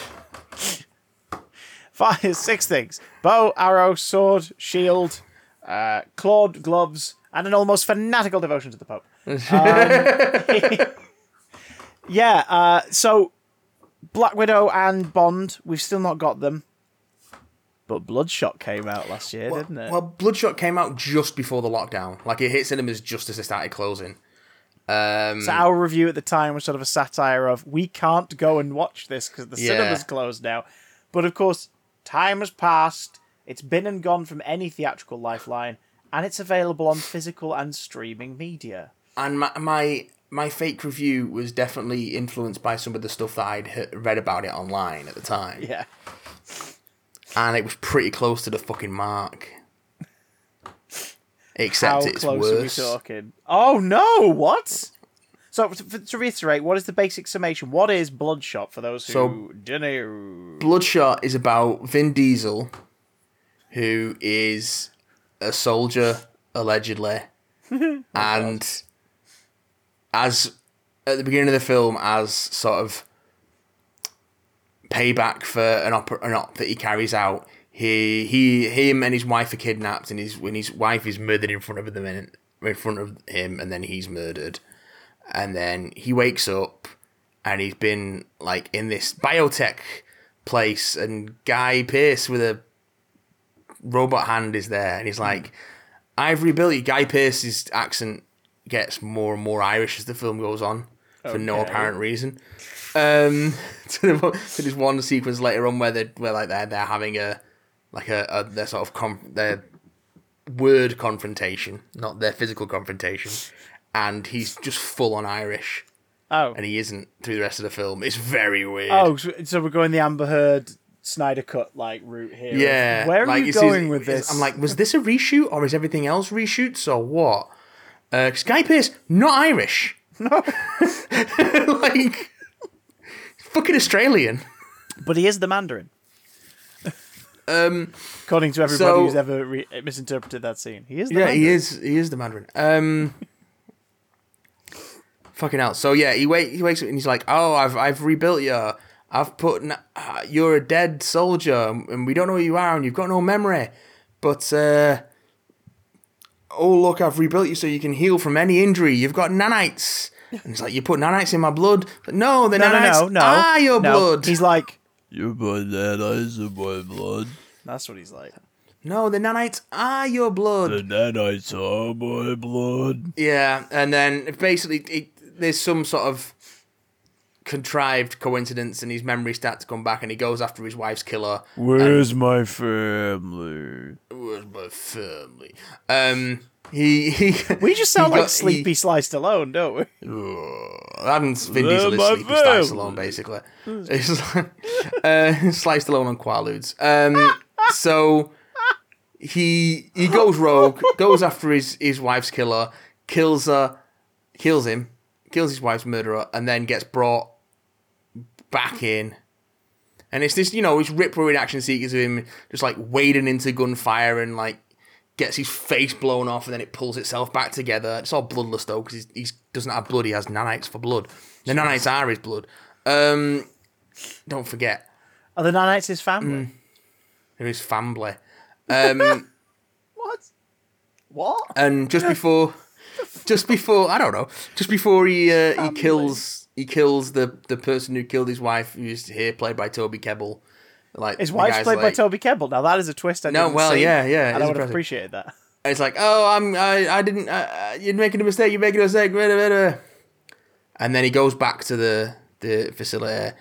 five, six things: bow, arrow, sword, shield, uh, clawed gloves, and an almost fanatical devotion to the Pope. Um, yeah. Uh, so, Black Widow and Bond, we've still not got them. But Bloodshot came out last year, didn't it? Well, Bloodshot came out just before the lockdown. Like it hit cinemas just as it started closing. Um, so our review at the time was sort of a satire of we can't go and watch this because the Yeah. cinema's closed now. But of course, time has passed. It's been and gone from any theatrical lifeline, and it's available on physical and streaming media. and my, my my fake review was definitely influenced by some of the stuff that I'd read about it online at the time, Yeah. and it was pretty close to the fucking mark. Except How it's close worse. are we talking? Oh no! What? So to, to reiterate, what is the basic summation? What is Bloodshot for those who So- don't know? Bloodshot is about Vin Diesel, who is a soldier allegedly, and as at the beginning of the film, as sort of payback for an op, an op that he carries out, he he him and his wife are kidnapped, and his when his wife is murdered in front of them in, in front of him, and then he's murdered, and then he wakes up, and he's been like in this biotech place, and Guy Pearce with a robot hand is there, and he's like, "I've rebuilt you." Guy Pearce's accent gets more and more Irish as the film goes on, for no apparent reason. Um, to, the, to this one sequence later on where they where like they're they're having a like a, a their sort of com- their word confrontation, not their physical confrontation, and he's just full on Irish, Oh, and he isn't through the rest of the film. It's very weird. oh, so, so we're going the Amber Heard Snyder cut like route here. Yeah. Where are like, you going it's- with this? I'm like, was this a reshoot or is everything else reshoots or what? Uh, Sky Pierce, not Irish. no, like, fucking Australian. but he is the Mandarin. Um, According to everybody So- who's ever re- misinterpreted that scene, he is. The yeah, Mandarin. he is. He is the Mandarin. Um, fucking hell. So yeah, he wake he wakes up and he's like, "Oh, I've I've rebuilt you. I've put uh, you're a dead soldier, and we don't know who you are, and you've got no memory. But uh, oh look, I've rebuilt you so you can heal from any injury. You've got nanites." And it's like, "You put nanites in my blood?" But no, the No, no, nanites no, no. are your no. blood. He's like, You put that ice in my blood. that's what he's like. no, the nanites are your blood. And then I saw my blood. Yeah, and then basically it, there's some sort of contrived coincidence, and his memory starts to come back, and he goes after his wife's killer. Where's my family? Where's my family? Um, he he. We just sound he like got- Sleepy Sly Stallone, don't we? He, I'm Vin Diesel is sleepy Sly Stallone, basically. It's like, uh, Sly Stallone on Quaaludes. Um, so he he goes rogue, goes after his his wife's killer, kills her, kills him, kills his wife's murderer, and then gets brought back in. And it's this, you know, it's rip roaring action sequence of him just like wading into gunfire and like gets his face blown off and then it pulls itself back together. It's all bloodless though because he doesn't have blood. He has nanites for blood. The nanites are his blood. Um, don't forget, Are the Nanites his family? they're his family. Um, What? What? and just before, just before I don't know, just before he uh, he kills he kills the the person who killed his wife, who's here played by Toby Kebbell. Like His wife's played by Toby Kebbell. Now that is a twist. I No, didn't well, see, yeah, yeah, and I would have appreciated that. It's like, oh, I'm, I, I didn't, uh, uh, you're making a mistake, you're making a mistake, blah, blah, blah. and then he goes back to the the facility,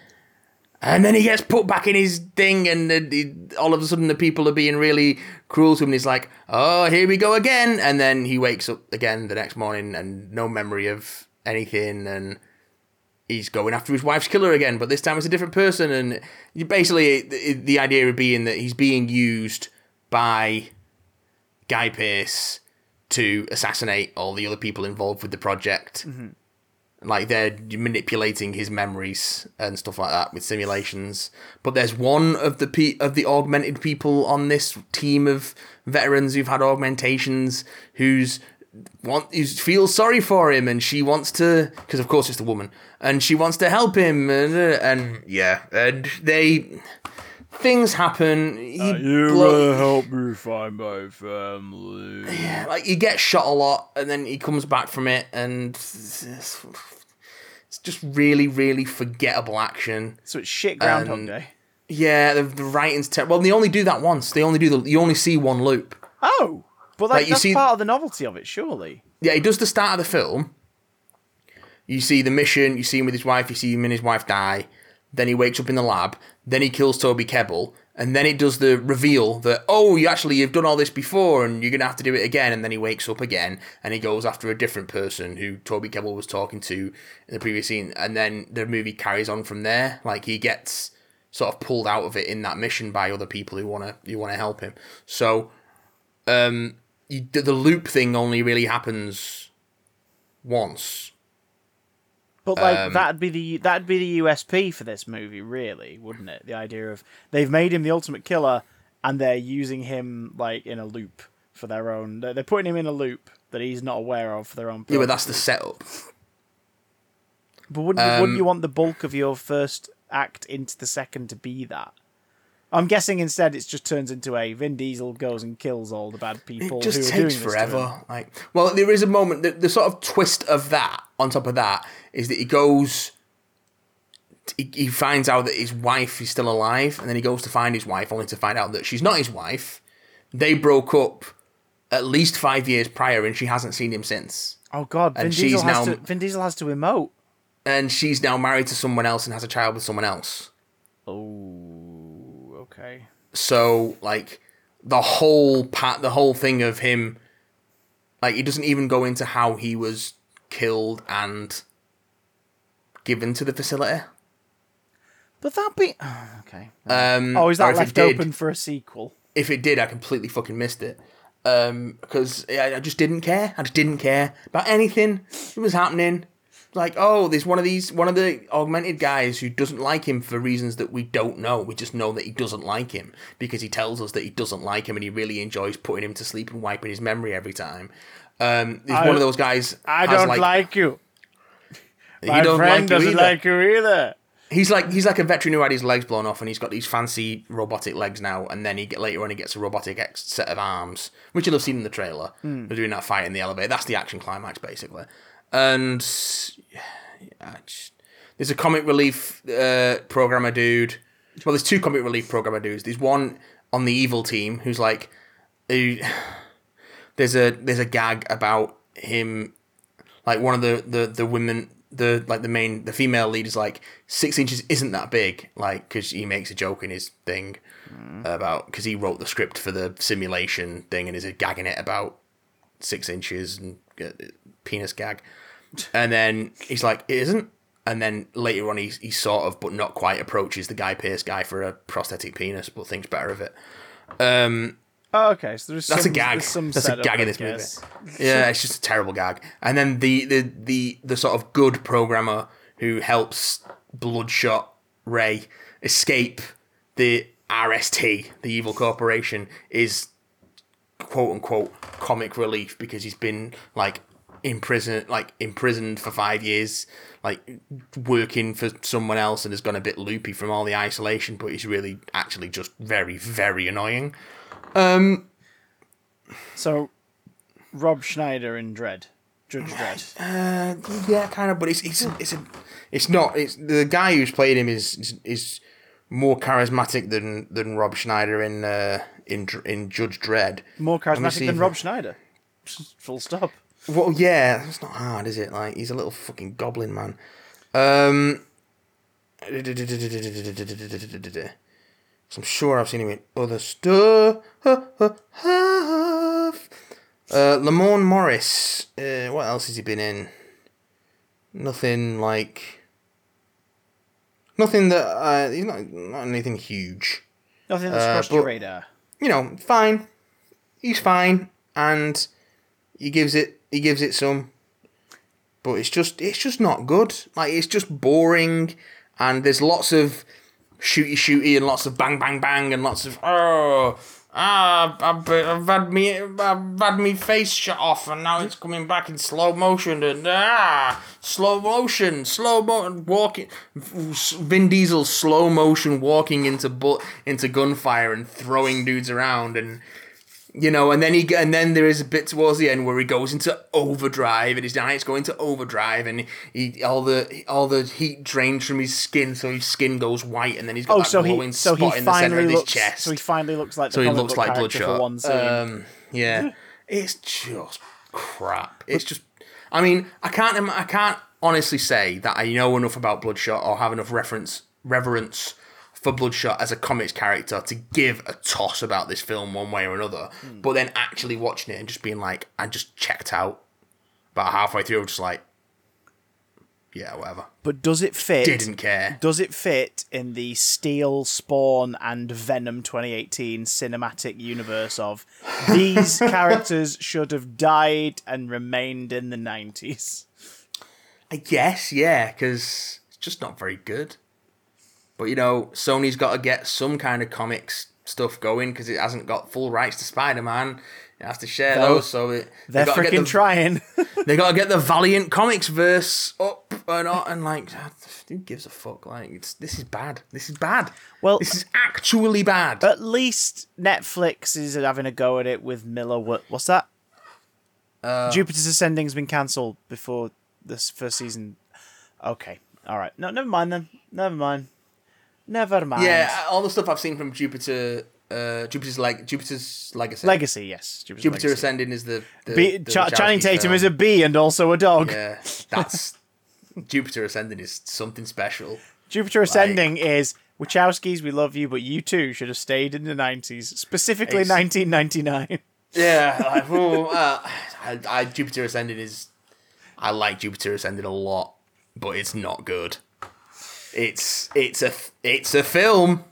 and then he gets put back in his thing, and he, all of a sudden the people are being really cruel to him. And he's like, oh, here we go again, and then he wakes up again the next morning and no memory of anything, and he's going after his wife's killer again, but this time it's a different person, and basically the, the idea of being that he's being used by Guy Pearce to assassinate all the other people involved with the project. Mm-hmm. Like they're manipulating his memories and stuff like that with simulations. But there's one of the pe- of the augmented people on this team of veterans who've had augmentations who's want who feels sorry for him and she wants to because of course it's the woman and she wants to help him and, uh, and yeah and they things happen. He You blow- will help me find my family. Yeah, like he gets shot a lot and then he comes back from it and it's it's just really really forgettable action. So it's shit Groundhog Um, Day. yeah the, the writing's terrible well they only do that once. They only do the you only see one loop. Oh, but like, Like, that's see- part of the novelty of it, surely. yeah he does the start of the film you see the mission you see him with his wife you see him and his wife die then he wakes up in the lab then he kills toby kebbell And then it does the reveal that oh, you actually you've done all this before, and you're gonna have to do it again. And then he wakes up again, and he goes after a different person who Toby Kebbell was talking to in the previous scene. And then the movie carries on from there. Like he gets sort of pulled out of it in that mission by other people who wanna who wanna help him. So, um, you, the loop thing only really happens once. But like Um, that'd be the that'd be the USP for this movie, really, wouldn't it? The idea of they've made him the ultimate killer, and they're using him like in a loop for their own. They're putting him in a loop that he's not aware of for their own. Yeah, but that's the setup. But wouldn't you, wouldn't Um, you want the bulk of your first act into the second to be that? I'm guessing instead it just turns into a Vin Diesel goes and kills all the bad people. It just who are doing takes this to him. forever. Like, well, there is a moment. The, the sort of twist of that, on top of that, is that he goes. He, he finds out that his wife is still alive, and then he goes to find his wife, only to find out that she's not his wife. They broke up at least five years prior, and she hasn't seen him since. Oh God, Vin And Diesel she's has now- to. Vin Diesel has to emote. And she's now married to someone else and has a child with someone else. Oh, okay. So like the whole part, the whole thing of him, like he doesn't even go into how he was killed and given to the facility. But that be okay. Um, Oh, is that left did, open for a sequel? If it did, I completely fucking missed it. Um, because I, I just didn't care. I just didn't care about anything that was happening. Like, oh, there's one of these, one of the augmented guys who doesn't like him for reasons that we don't know. We just know that he doesn't like him because he tells us that he doesn't like him and he really enjoys putting him to sleep and wiping his memory every time. Um, he's I- one of those guys. I don't like, you. He My don't friend like doesn't like you either. He's like he's like a veteran who had his legs blown off, and he's got these fancy robotic legs now. And then he get later on he gets a robotic ex- set of arms, which you'll have seen in the trailer. Hmm. They're doing that fight in the elevator. That's the action climax, basically. And just- there's a comic relief uh, programmer dude. Well, there's two comic relief programmer dudes. There's one on the evil team who's like, who, there's a there's a gag about him like one of the the the women the like the main the female lead is like six inches isn't that big like because he makes a joke in his thing about because he wrote the script for the simulation thing and is a gagging it about six inches and uh, penis gag and then he's like it isn't and then later on he's he sort of but not quite approaches the Guy Pearce guy for a prosthetic penis but thinks better of it um Oh, okay, so there's that's some, a gag. That's a gag in this movie. Yeah, it's just a terrible gag. And then the the the the sort of good programmer who helps Bloodshot Ray escape the RST, the evil corporation, is quote unquote comic relief because he's been like in prison, like imprisoned for five years, like working for someone else, and has gone a bit loopy from all the isolation. But he's really actually just very very annoying. So, Rob Schneider in Dredd, Judge Dredd. Uh, yeah, kind of, but it's it's it's a, it's not. It's the guy who's played him is is, is more charismatic than than Rob Schneider in uh, in in Judge Dredd. More charismatic than if- Rob Schneider. Full stop. Well, yeah, it's not hard, is it? Like he's a little fucking goblin man. Um, so I'm sure I've seen him in other stuff. Uh, Lamorne Morris. Uh, what else has he been in? Nothing like. Nothing that uh, he's not not anything huge. Nothing that's Uh, crossed your radar. You know, fine. He's fine, and he gives it he gives it some. But it's just it's just not good. Like it's just boring, and there's lots of shooty shooty and lots of bang bang bang and lots of oh ah I've, had me I've had me face shut off and now it's coming back in slow motion and ah slow motion slow motion walking Vin Diesel slow motion walking into bu- into gunfire and throwing dudes around and you know, and then he and then there is a bit towards the end where he goes into overdrive, and his night's going to overdrive, and he all the all the heat drains from his skin, so his skin goes white, and then he's got Oh, that so glowing he so spot in the center finally of his chest. so he finally looks like So he looks like Bloodshot. one scene. Um, yeah, it's just crap. It's just, I mean, I can't, I can't honestly say that I know enough about Bloodshot or have enough reference reverence for Bloodshot as a comics character to give a toss about this film one way or another, hmm. but then actually watching it and just being like, I just checked out about halfway through, just like, yeah, whatever. But does it fit? Didn't care. Does it fit in the Steel, Spawn, and Venom 2018 cinematic universe of these characters should have died and remained in the 90s? I guess, yeah, because it's just not very good. But you know, Sony's got to get some kind of comics stuff going because it hasn't got full rights to Spider Man. It has to share Though, those, so it, They're they gotta get freaking the- trying. They got to get the Valiant Comics verse up and on, and like, who gives a fuck? Like, it's this is bad. This is bad. Well- this is actually bad. At least Netflix is having a go at it with Millar. What, what's that? Uh, Jupiter's Ascending's been cancelled before this first season. Okay, all right. No, never mind then. Never mind. Never mind. yeah, all the stuff I've seen from Jupiter, uh, Jupiter's like Jupiter's Legacy. Legacy, yes. Jupiter's Jupiter Legacy. Ascending is the, the, the Ch- Channing Tatum film. is a bee and also a dog. Yeah, that's Jupiter Ascending is something special. Jupiter Ascending is Wachowskis, we love you, but you too should have stayed in the 90s, specifically 1999. Yeah, like, oh, uh, I, I, Jupiter Ascending is. I like Jupiter Ascending a lot, but it's not good. It's it's a it's a film.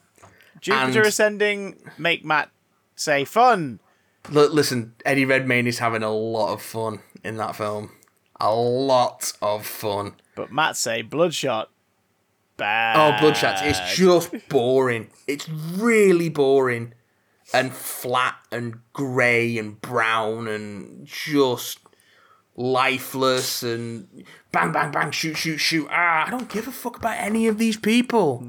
Jupiter And- Ascending, make Matt say fun. L- listen, Eddie Redmayne is having a lot of fun in that film. A lot of fun. But Matt say Bloodshot. Bad. Oh, Bloodshot! It's just boring. It's really boring, and flat and grey and brown and just lifeless and bang bang bang shoot shoot shoot. Ah, I don't give a fuck about any of these people.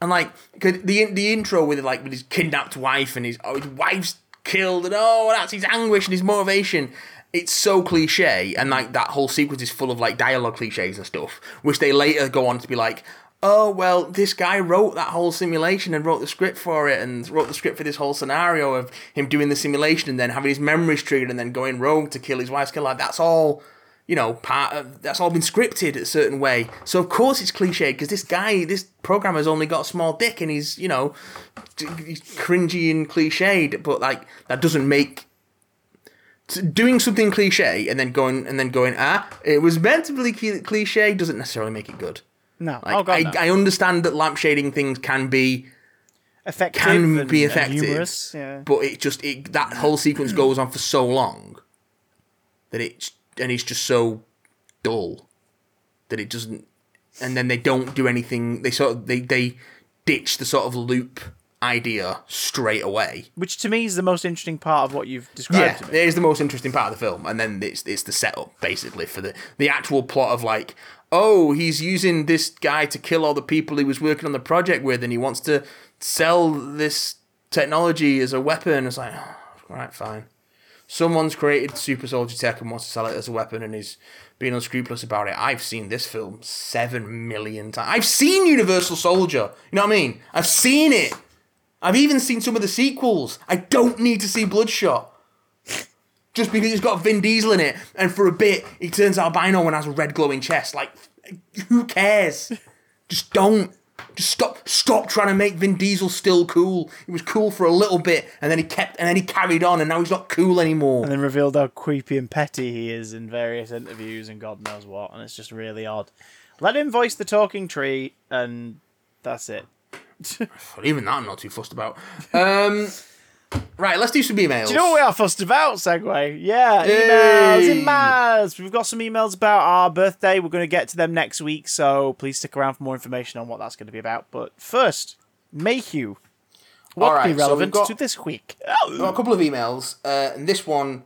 And like the the intro with like with his kidnapped wife and his oh his wife's killed and oh that's his anguish and his motivation. It's so cliche and like that whole sequence is full of like dialogue cliches and stuff, which they later go on to be like, oh well, this guy wrote that whole simulation and wrote the script for it and wrote the script for this whole scenario of him doing the simulation and then having his memories triggered and then going rogue to kill his wife's killer. Like that's all you know, part of that's all been scripted a certain way. So of course it's cliche because this guy, this programmer's only got a small dick and he's, you know, he's cringy and cliched. But like that doesn't make doing something cliche and then going and then going ah, it was meant to be cliche doesn't necessarily make it good. No. Like, oh, God, I, no. I understand that lampshading things can be effective can be effective. Yeah. but it just it that whole sequence goes on for so long that it and it's just so dull that it doesn't. And then they don't do anything. They sort of they they ditch the sort of loop idea straight away. Which to me is the most interesting part of what you've described Yeah, to me. it is the most interesting part of the film, and then it's it's the setup basically for the the actual plot of like, oh, he's using this guy to kill all the people he was working on the project with, and he wants to sell this technology as a weapon. It's like, oh, right, fine. Someone's created super soldier tech and wants to sell it as a weapon, and he's being unscrupulous about it. I've seen this film seven million times. I've seen Universal Soldier. You know what I mean? I've seen it. I've even seen some of the sequels. I don't need to see Bloodshot. Just because it's got Vin Diesel in it, and for a bit he turns albino and has a red glowing chest. Like, who cares? Just don't. Just stop. Stop trying to make Vin Diesel still cool. He was cool for a little bit, and then he kept, and then he carried on, and now he's not cool anymore. and then revealed how creepy and petty he is in various interviews and God knows what, and it's just really odd. Let him voice the talking tree, and that's it. Even that, I'm not too fussed about. Um, right, let's do some emails. Do you know what we are fussed about, segue? Yeah, emails, Hey. emails. We've got some emails about our birthday. We're going to get to them next week, so please stick around for more information on what that's going to be about. But first, Mayhew. What would be right, so relevant got- to this week? Got a couple of emails, uh, and this one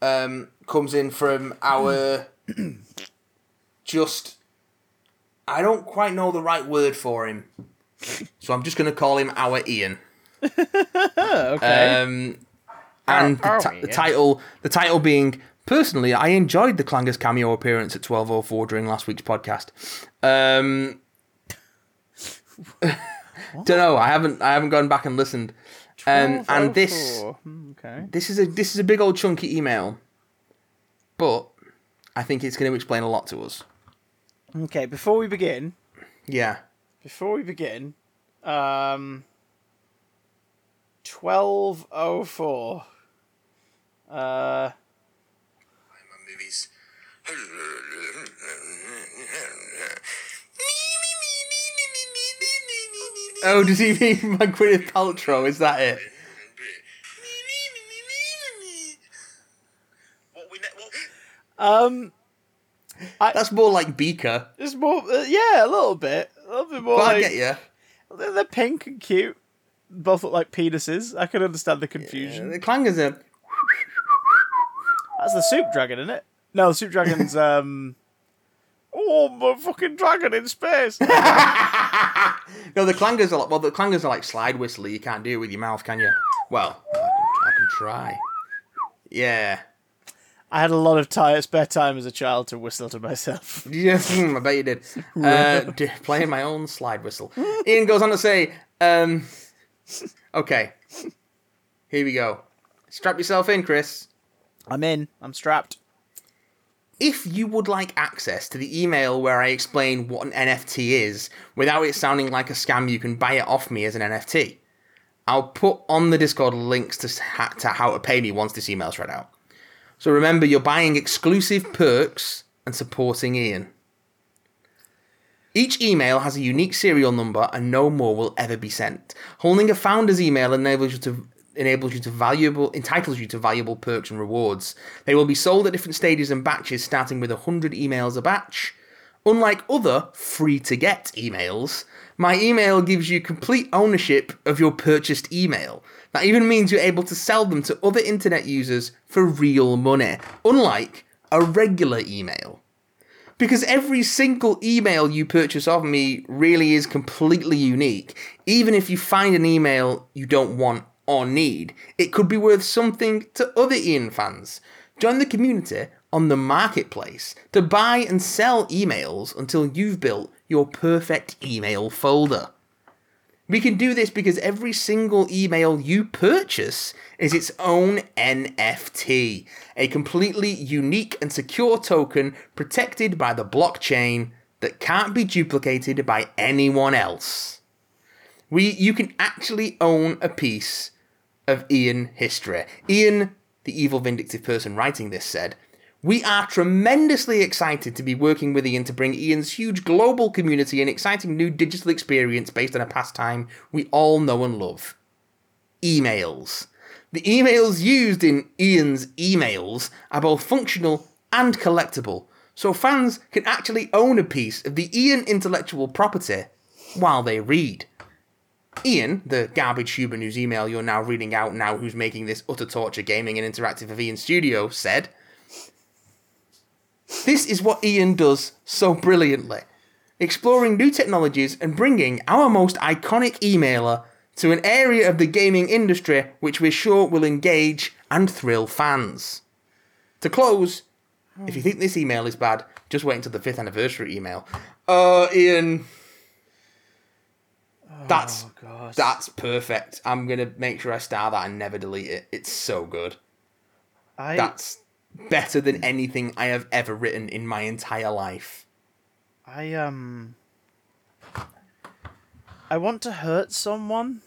um, comes in from our just. I don't quite know the right word for him, so I'm just going to call him our Ian. okay. Um, and the, ti- the title, the title being personally, I enjoyed the Clangers cameo appearance at 12:04 during last week's podcast. Um, don't know. I haven't. I haven't gone back and listened. Um, and this. 1204. Hmm, Okay. This is a this is a big old chunky email, but I think it's going to explain a lot to us. Okay, before we begin, Yeah. before we begin, Um, twelve oh four. Uh, movies. Oh, does he mean my Gwyneth Paltrow? Is that it? What we ne- what, um, That's more like Beaker. it's more. Uh, yeah, a little bit. A little bit more. But I get you. They're, they're pink and cute. Both look like penises. I can understand the confusion. The clangers are. That's the soup dragon, isn't it? No, the soup dragon's um. Oh, my fucking dragon in space! No, the clangers are like. Well, the clangers are like slide whistly. You can't do it with your mouth, can you? Well, I can, I can try. Yeah. I had a lot of ti spare time as a child to whistle to myself. Yeah, hmm, I bet you did. Uh, playing my own slide whistle. Ian goes on to say, um, okay, here we go. Strap yourself in, Chris. I'm in. I'm strapped. If you would like access to the email where I explain what an NFT is without it sounding like a scam, you can buy it off me as an NFT. I'll put on the Discord links to, ha- to how to pay me once this email's read out. So remember, you're buying exclusive perks and supporting Ian. Each email has a unique serial number and no more will ever be sent. Holding a founder's email enables you to enables you to valuable entitles you to valuable perks and rewards. They will be sold at different stages and batches starting with 100 emails a batch. Unlike other free to get emails, my email gives you complete ownership of your purchased email. That even means you're able to sell them to other internet users for real money, unlike a regular email because every single email you purchase of me really is completely unique. Even if you find an email you don't want or need, it could be worth something to other Ian fans. Join the community on the marketplace to buy and sell emails until you've built your perfect email folder. We can do this because every single email you purchase is its own NFT, a completely unique and secure token protected by the blockchain that can't be duplicated by anyone else. We you can actually own a piece of Ian history. Ian, the evil vindictive person writing this said, we are tremendously excited to be working with Ian to bring Ian's huge global community an exciting new digital experience based on a pastime we all know and love emails. The emails used in Ian's emails are both functional and collectible, so fans can actually own a piece of the Ian intellectual property while they read. Ian, the garbage human whose email you're now reading out now, who's making this utter torture gaming and interactive of Ian Studio, said, this is what Ian does so brilliantly exploring new technologies and bringing our most iconic emailer to an area of the gaming industry which we're sure will engage and thrill fans. To close, if you think this email is bad, just wait until the fifth anniversary email. Uh, Ian. That's Oh that's perfect. I'm gonna make sure I star that and never delete it. It's so good. I That's better than anything I have ever written in my entire life. I um. I want to hurt someone.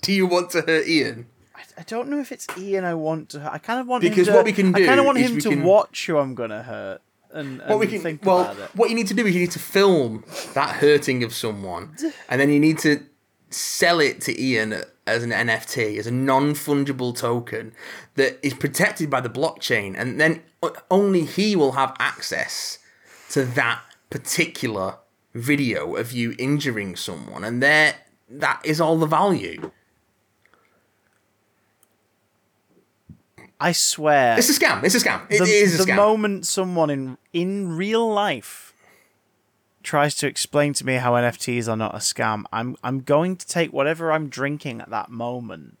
Do you want to hurt Ian? I, I don't know if it's Ian I want to hurt. I kind of want Because him to, what we can do I kind of want him to can- watch who I'm gonna hurt and, and What we can think well, about it. what you need to do is you need to film that hurting of someone, and then you need to sell it to Ian as an NFT, as a non fungible token that is protected by the blockchain, and then only he will have access to that particular video of you injuring someone, and there that is all the value. I swear. It's a scam. It's a scam. It the, is a the scam. moment someone in in real life tries to explain to me how NFTs are not a scam, I'm I'm going to take whatever I'm drinking at that moment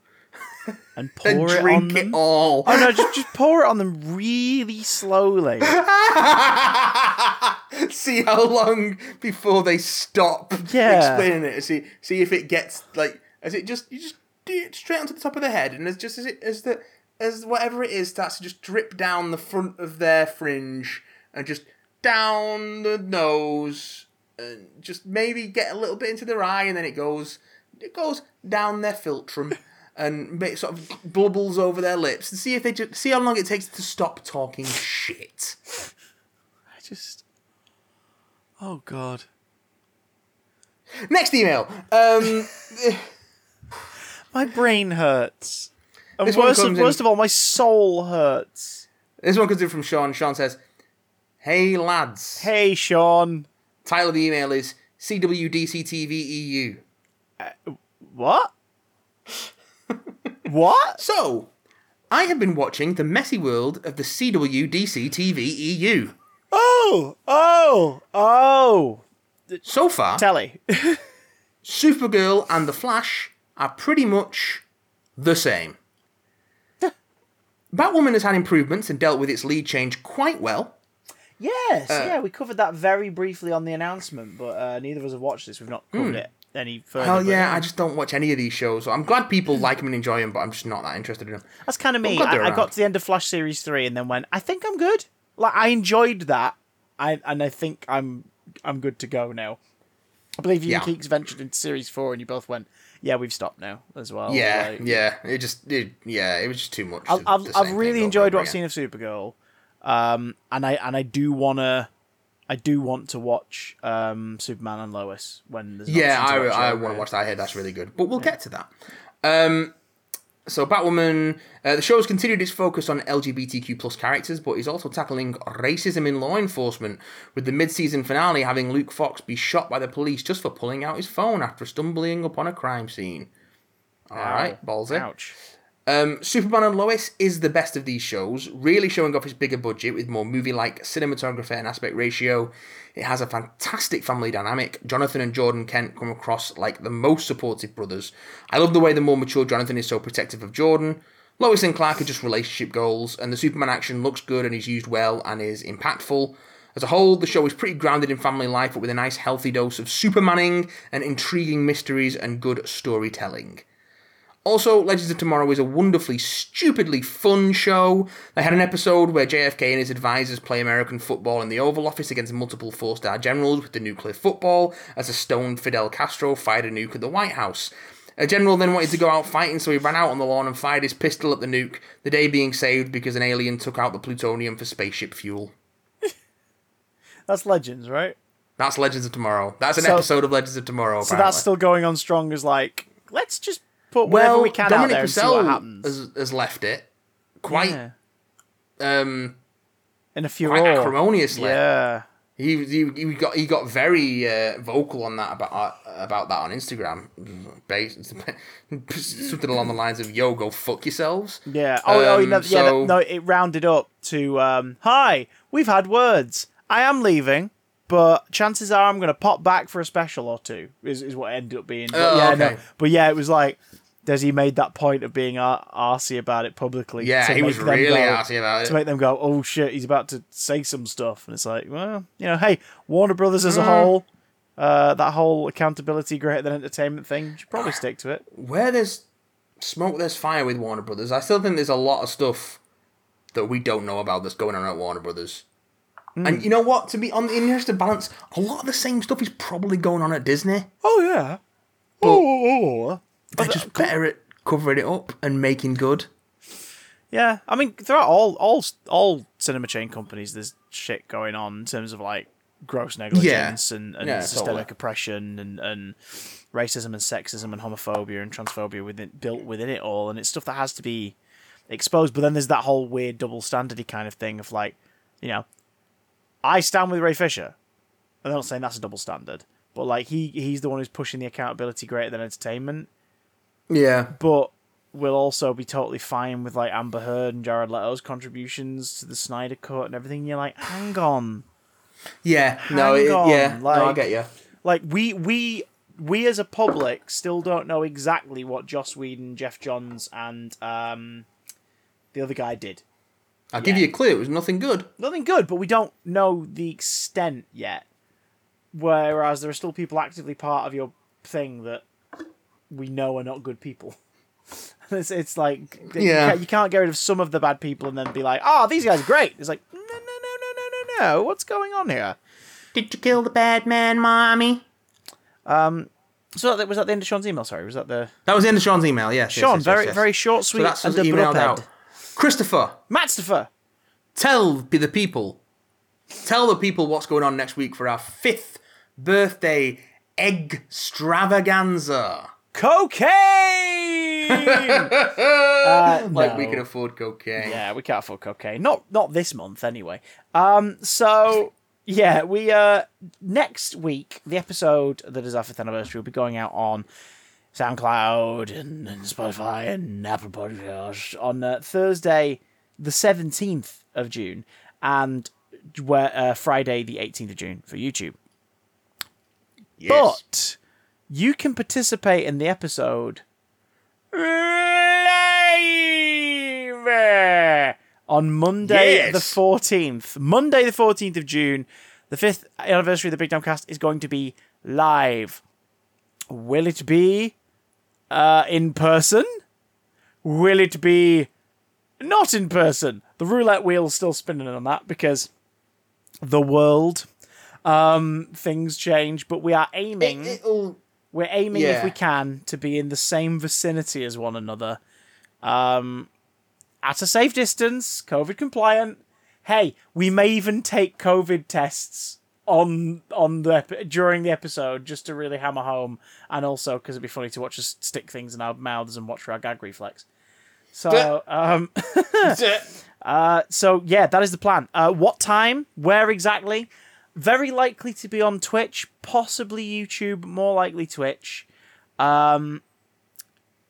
and pour and it on drink them. it all. Oh no, just just pour it on them really slowly. see how long before they stop Yeah. explaining it. See, see if it gets like, as it just you just do it straight onto the top of the head, and as just as it as the as whatever it is starts to just drip down the front of their fringe and just down the nose and just maybe get a little bit into their eye, and then it goes it goes down their philtrum and sort of bubbles over their lips, and see if they just see how long it takes to stop talking shit. I just. Oh God. Next email. Um, My brain hurts. And worst of, in- worst of all, my soul hurts. this one comes in from Sean. Sean says, "Hey lads." Hey, Sean. Title of the email is CWDCTV EU. Uh, what? what? So, I have been watching the messy world of the CWDC TV EU. Oh, oh, oh. So far, Telly. Supergirl and The Flash are pretty much the same. Batwoman has had improvements and dealt with its lead change quite well. Yes, Uh, yeah, we covered that very briefly on the announcement, but uh, neither of us have watched this. We've not covered it any further. Hell yeah, I just don't watch any of these shows. So I'm glad people like them and enjoy them, but I'm just not that interested in them. That's kind of me. I, I got to the end of Flash Series 3 and then went, I think I'm good. Like, I enjoyed that. I And I think I'm I'm good to go now. I believe you Yeah. and Keeks ventured into Series 4 and you both went, yeah, we've stopped now as well. Yeah, Like, yeah. It just, it, yeah, it was just too much. I've, I've, I've really enjoyed what I've seen of Supergirl, um, and I and I do wanna, I do want to watch um, Superman and Lois when there's Yeah, I, I want to watch that. I hear that's really good, but we'll get to that. Um, so Batwoman, uh, the show has continued its focus on LGBTQ plus characters, but is also tackling racism in law enforcement, with the mid-season finale having Luke Fox be shot by the police just for pulling out his phone after stumbling upon a crime scene. All right, ballsy. Ouch. Um, Superman and Lois is the best of these shows, really showing off its bigger budget with more movie like cinematography and aspect ratio. It has a fantastic family dynamic. Jonathan and Jordan Kent come across like the most supportive brothers. I love the way the more mature Jonathan is so protective of Jordan. Lois and Clark are just relationship goals, and the Superman action looks good and is used well and is impactful. As a whole, the show is pretty grounded in family life, but with a nice healthy dose of Supermaning and intriguing mysteries and good storytelling. Also, Legends of Tomorrow is a wonderfully, stupidly fun show. They had an episode where JFK and his advisors play American football in the Oval Office against multiple four star generals with the nuclear football as a stoned Fidel Castro fired a nuke at the White House. A general then wanted to go out fighting, so he ran out on the lawn and fired his pistol at the nuke, the day being saved because an alien took out the plutonium for spaceship fuel. That's Legends, right? That's Legends of Tomorrow. That's an So- episode of Legends of Tomorrow. So that's still going on strong as like, let's just put whatever well, we can out Dominic there and see what Purcell happens. has, has left it quite yeah. um In a quite furore. acrimoniously. Yeah. He, he he got he got very uh, vocal on that about uh, about that on Instagram, Based, something along the lines of "Yo, go fuck yourselves." Yeah. Oh, oh Um, no, yeah. so- No, no, it rounded up to, um, "Hi, we've had words. I am leaving, but chances are I'm going to pop back for a special or two. Is is what it ended up being. But Oh, yeah, no. okay. But yeah, it was like Desi made that point of being ar- arsy about it publicly. Yeah, he was really go- arsy about it To make them go, oh shit, he's about to say some stuff, and it's like, well, you know, hey, Warner Brothers Mm. as a whole, uh, that whole accountability greater than entertainment thing, should probably stick to it. Where there's smoke, there's fire with Warner Brothers. I still think there's a lot of stuff that we don't know about that's going on at Warner Brothers. Hmm. And you know what? To be on the interest of balance, a lot of the same stuff is probably going on at Disney. Oh yeah. oh, They're just better at covering it up and making good. Yeah, I mean, throughout all all all cinema chain companies, there's shit going on in terms of like gross negligence and, and Yeah, systemic totally. oppression and, and racism and sexism and homophobia and transphobia within built within it all, and it's stuff that has to be exposed. But then there's that whole weird double standardy kind of thing of like, you know, I stand with Ray Fisher. I'm not saying that's a double standard, but like he he's the one who's pushing the accountability greater than entertainment Yeah. but we'll also be totally fine with like Amber Heard and Jared Leto's contributions to the Snyder Cut and everything. You're like, hang on, Yeah. No, it, yeah. no, I get you. like we we we as a public still don't know exactly what Joss Whedon, Geoff Johns, and um the other guy did. I'll give you a clue. It was nothing good. Nothing good, but we don't know the extent yet. Whereas there are still people actively part of your thing that we know are not good people. It's, it's like you Yeah. can't- you can't get rid of some of the bad people and then be like, "Oh, these guys are great." It's like, no, no, no, no, no, no, no. What's going on here? Did you kill the bad man, mommy? Um, so that was that the end of Sean's email. Sorry, was that the That was the end of Sean's email. Yes. yes, Sean? yes, very yes, yes. very short, sweet, So sweet, that's and us emailed out. Christopher, Mattstopher. tell the people, tell the people what's going on next week for our fifth birthday egg extravaganza. Cocaine. uh, Like we no. can afford cocaine. Yeah, we can't afford cocaine. Not not this month anyway. Um so yeah, we uh next week the episode that is our fifth anniversary will be going out on SoundCloud and, and Spotify and Apple Podcasts on uh, Thursday the 17th of June and where uh, Friday the 18th of June for YouTube. Yes. But you can participate in the episode live on Monday Yes. the 14th. Monday the 14th of June, the fifth anniversary of the Big Damn Cast is going to be live. Will it be uh, in person? Will it be not in person? The roulette wheel's still spinning on that because the world, um, things change, but we are aiming. It, we're aiming, if we can, to be in the same vicinity as one another, um, at a safe distance, COVID compliant. Hey, we may even take COVID tests on on the during the episode just to really hammer home, and also because it'd be funny to watch us stick things in our mouths and watch for our gag reflex. So, um, uh, so yeah, that is the plan. Uh, what time? Where exactly? Very likely to be on Twitch, possibly YouTube, more likely Twitch. Um,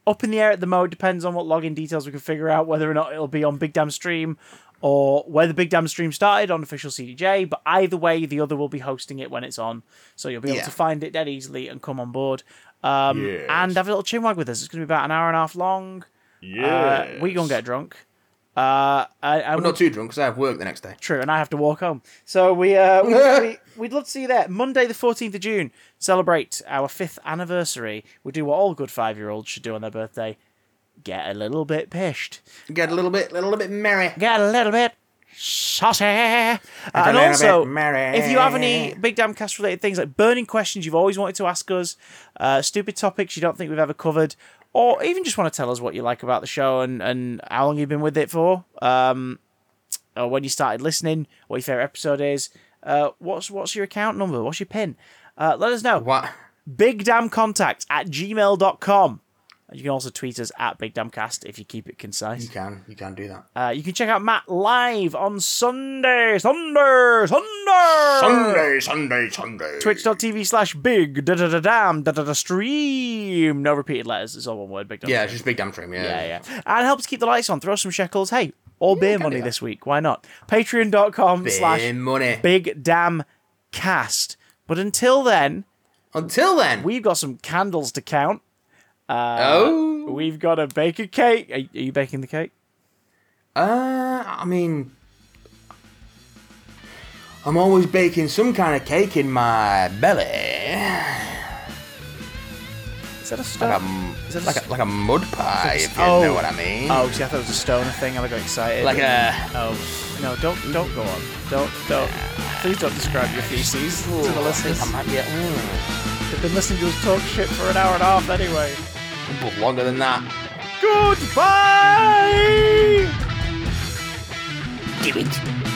up in the air at the moment. Depends on what login details we can figure out. Whether or not it'll be on Big Damn Stream or where the Big Damn Stream started on official CDJ. But either way, the other will be hosting it when it's on, so you'll be able Yeah. to find it dead easily and come on board. Um, Yes. and have a little chinwag with us. It's going to be about an hour and a half long. Yeah. Uh, we gonna get drunk. Uh, and I'm not too drunk because I have work the next day. True, and I have to walk home. So we, uh, we, we we'd love to see you there. Monday, the fourteenth of June, celebrate our fifth anniversary. We do what all good five-year-olds should do on their birthday: get a little bit pished, Get a little bit, a little bit merry. get a little bit saucy. Uh, and also, merry. if you have any big damn cast related things like burning questions you've always wanted to ask us, uh, stupid topics you don't think we've ever covered, or even just want to tell us what you like about the show and, and how long you've been with it for, um, or when you started listening, what your favorite episode is, uh, what's what's your account number, what's your pin, uh, let us know. What? Bigdamcontact at gmail.com. You can also tweet us at BigDamcast if you keep it concise. You can, you can do that. Uh, you can check out Matt live on Sunday, Sunday, Sunday, Sunday, Sunday, Sunday. Twitch.tv slash big da da da dam da da da stream. No repeated letters. It's all one word. Big. Dam Yeah, stream. it's just big damn trim. Yeah, yeah, yeah. And helps keep the lights on. Throw some shekels. Hey, all beer money this week. Why not? Patreon.com slash money. big damn cast. But until then, Until then. we've got some candles to count. Oh. We've got to bake a cake. Are, are you baking the cake? Uh, I mean, I'm always baking some kind of cake in my belly. Is that a Like stone? a, Is that a like a, like a mud pie, if you Oh. know what I mean. Oh, see, I thought it was a stoner thing, and I got excited. Like a. Oh no! Don't don't go on. Don't don't. Please don't describe your feces to the listeners. I might be. Mm, They've been listening to us talk shit for an hour and a half anyway. But longer than that. Goodbye. Give it.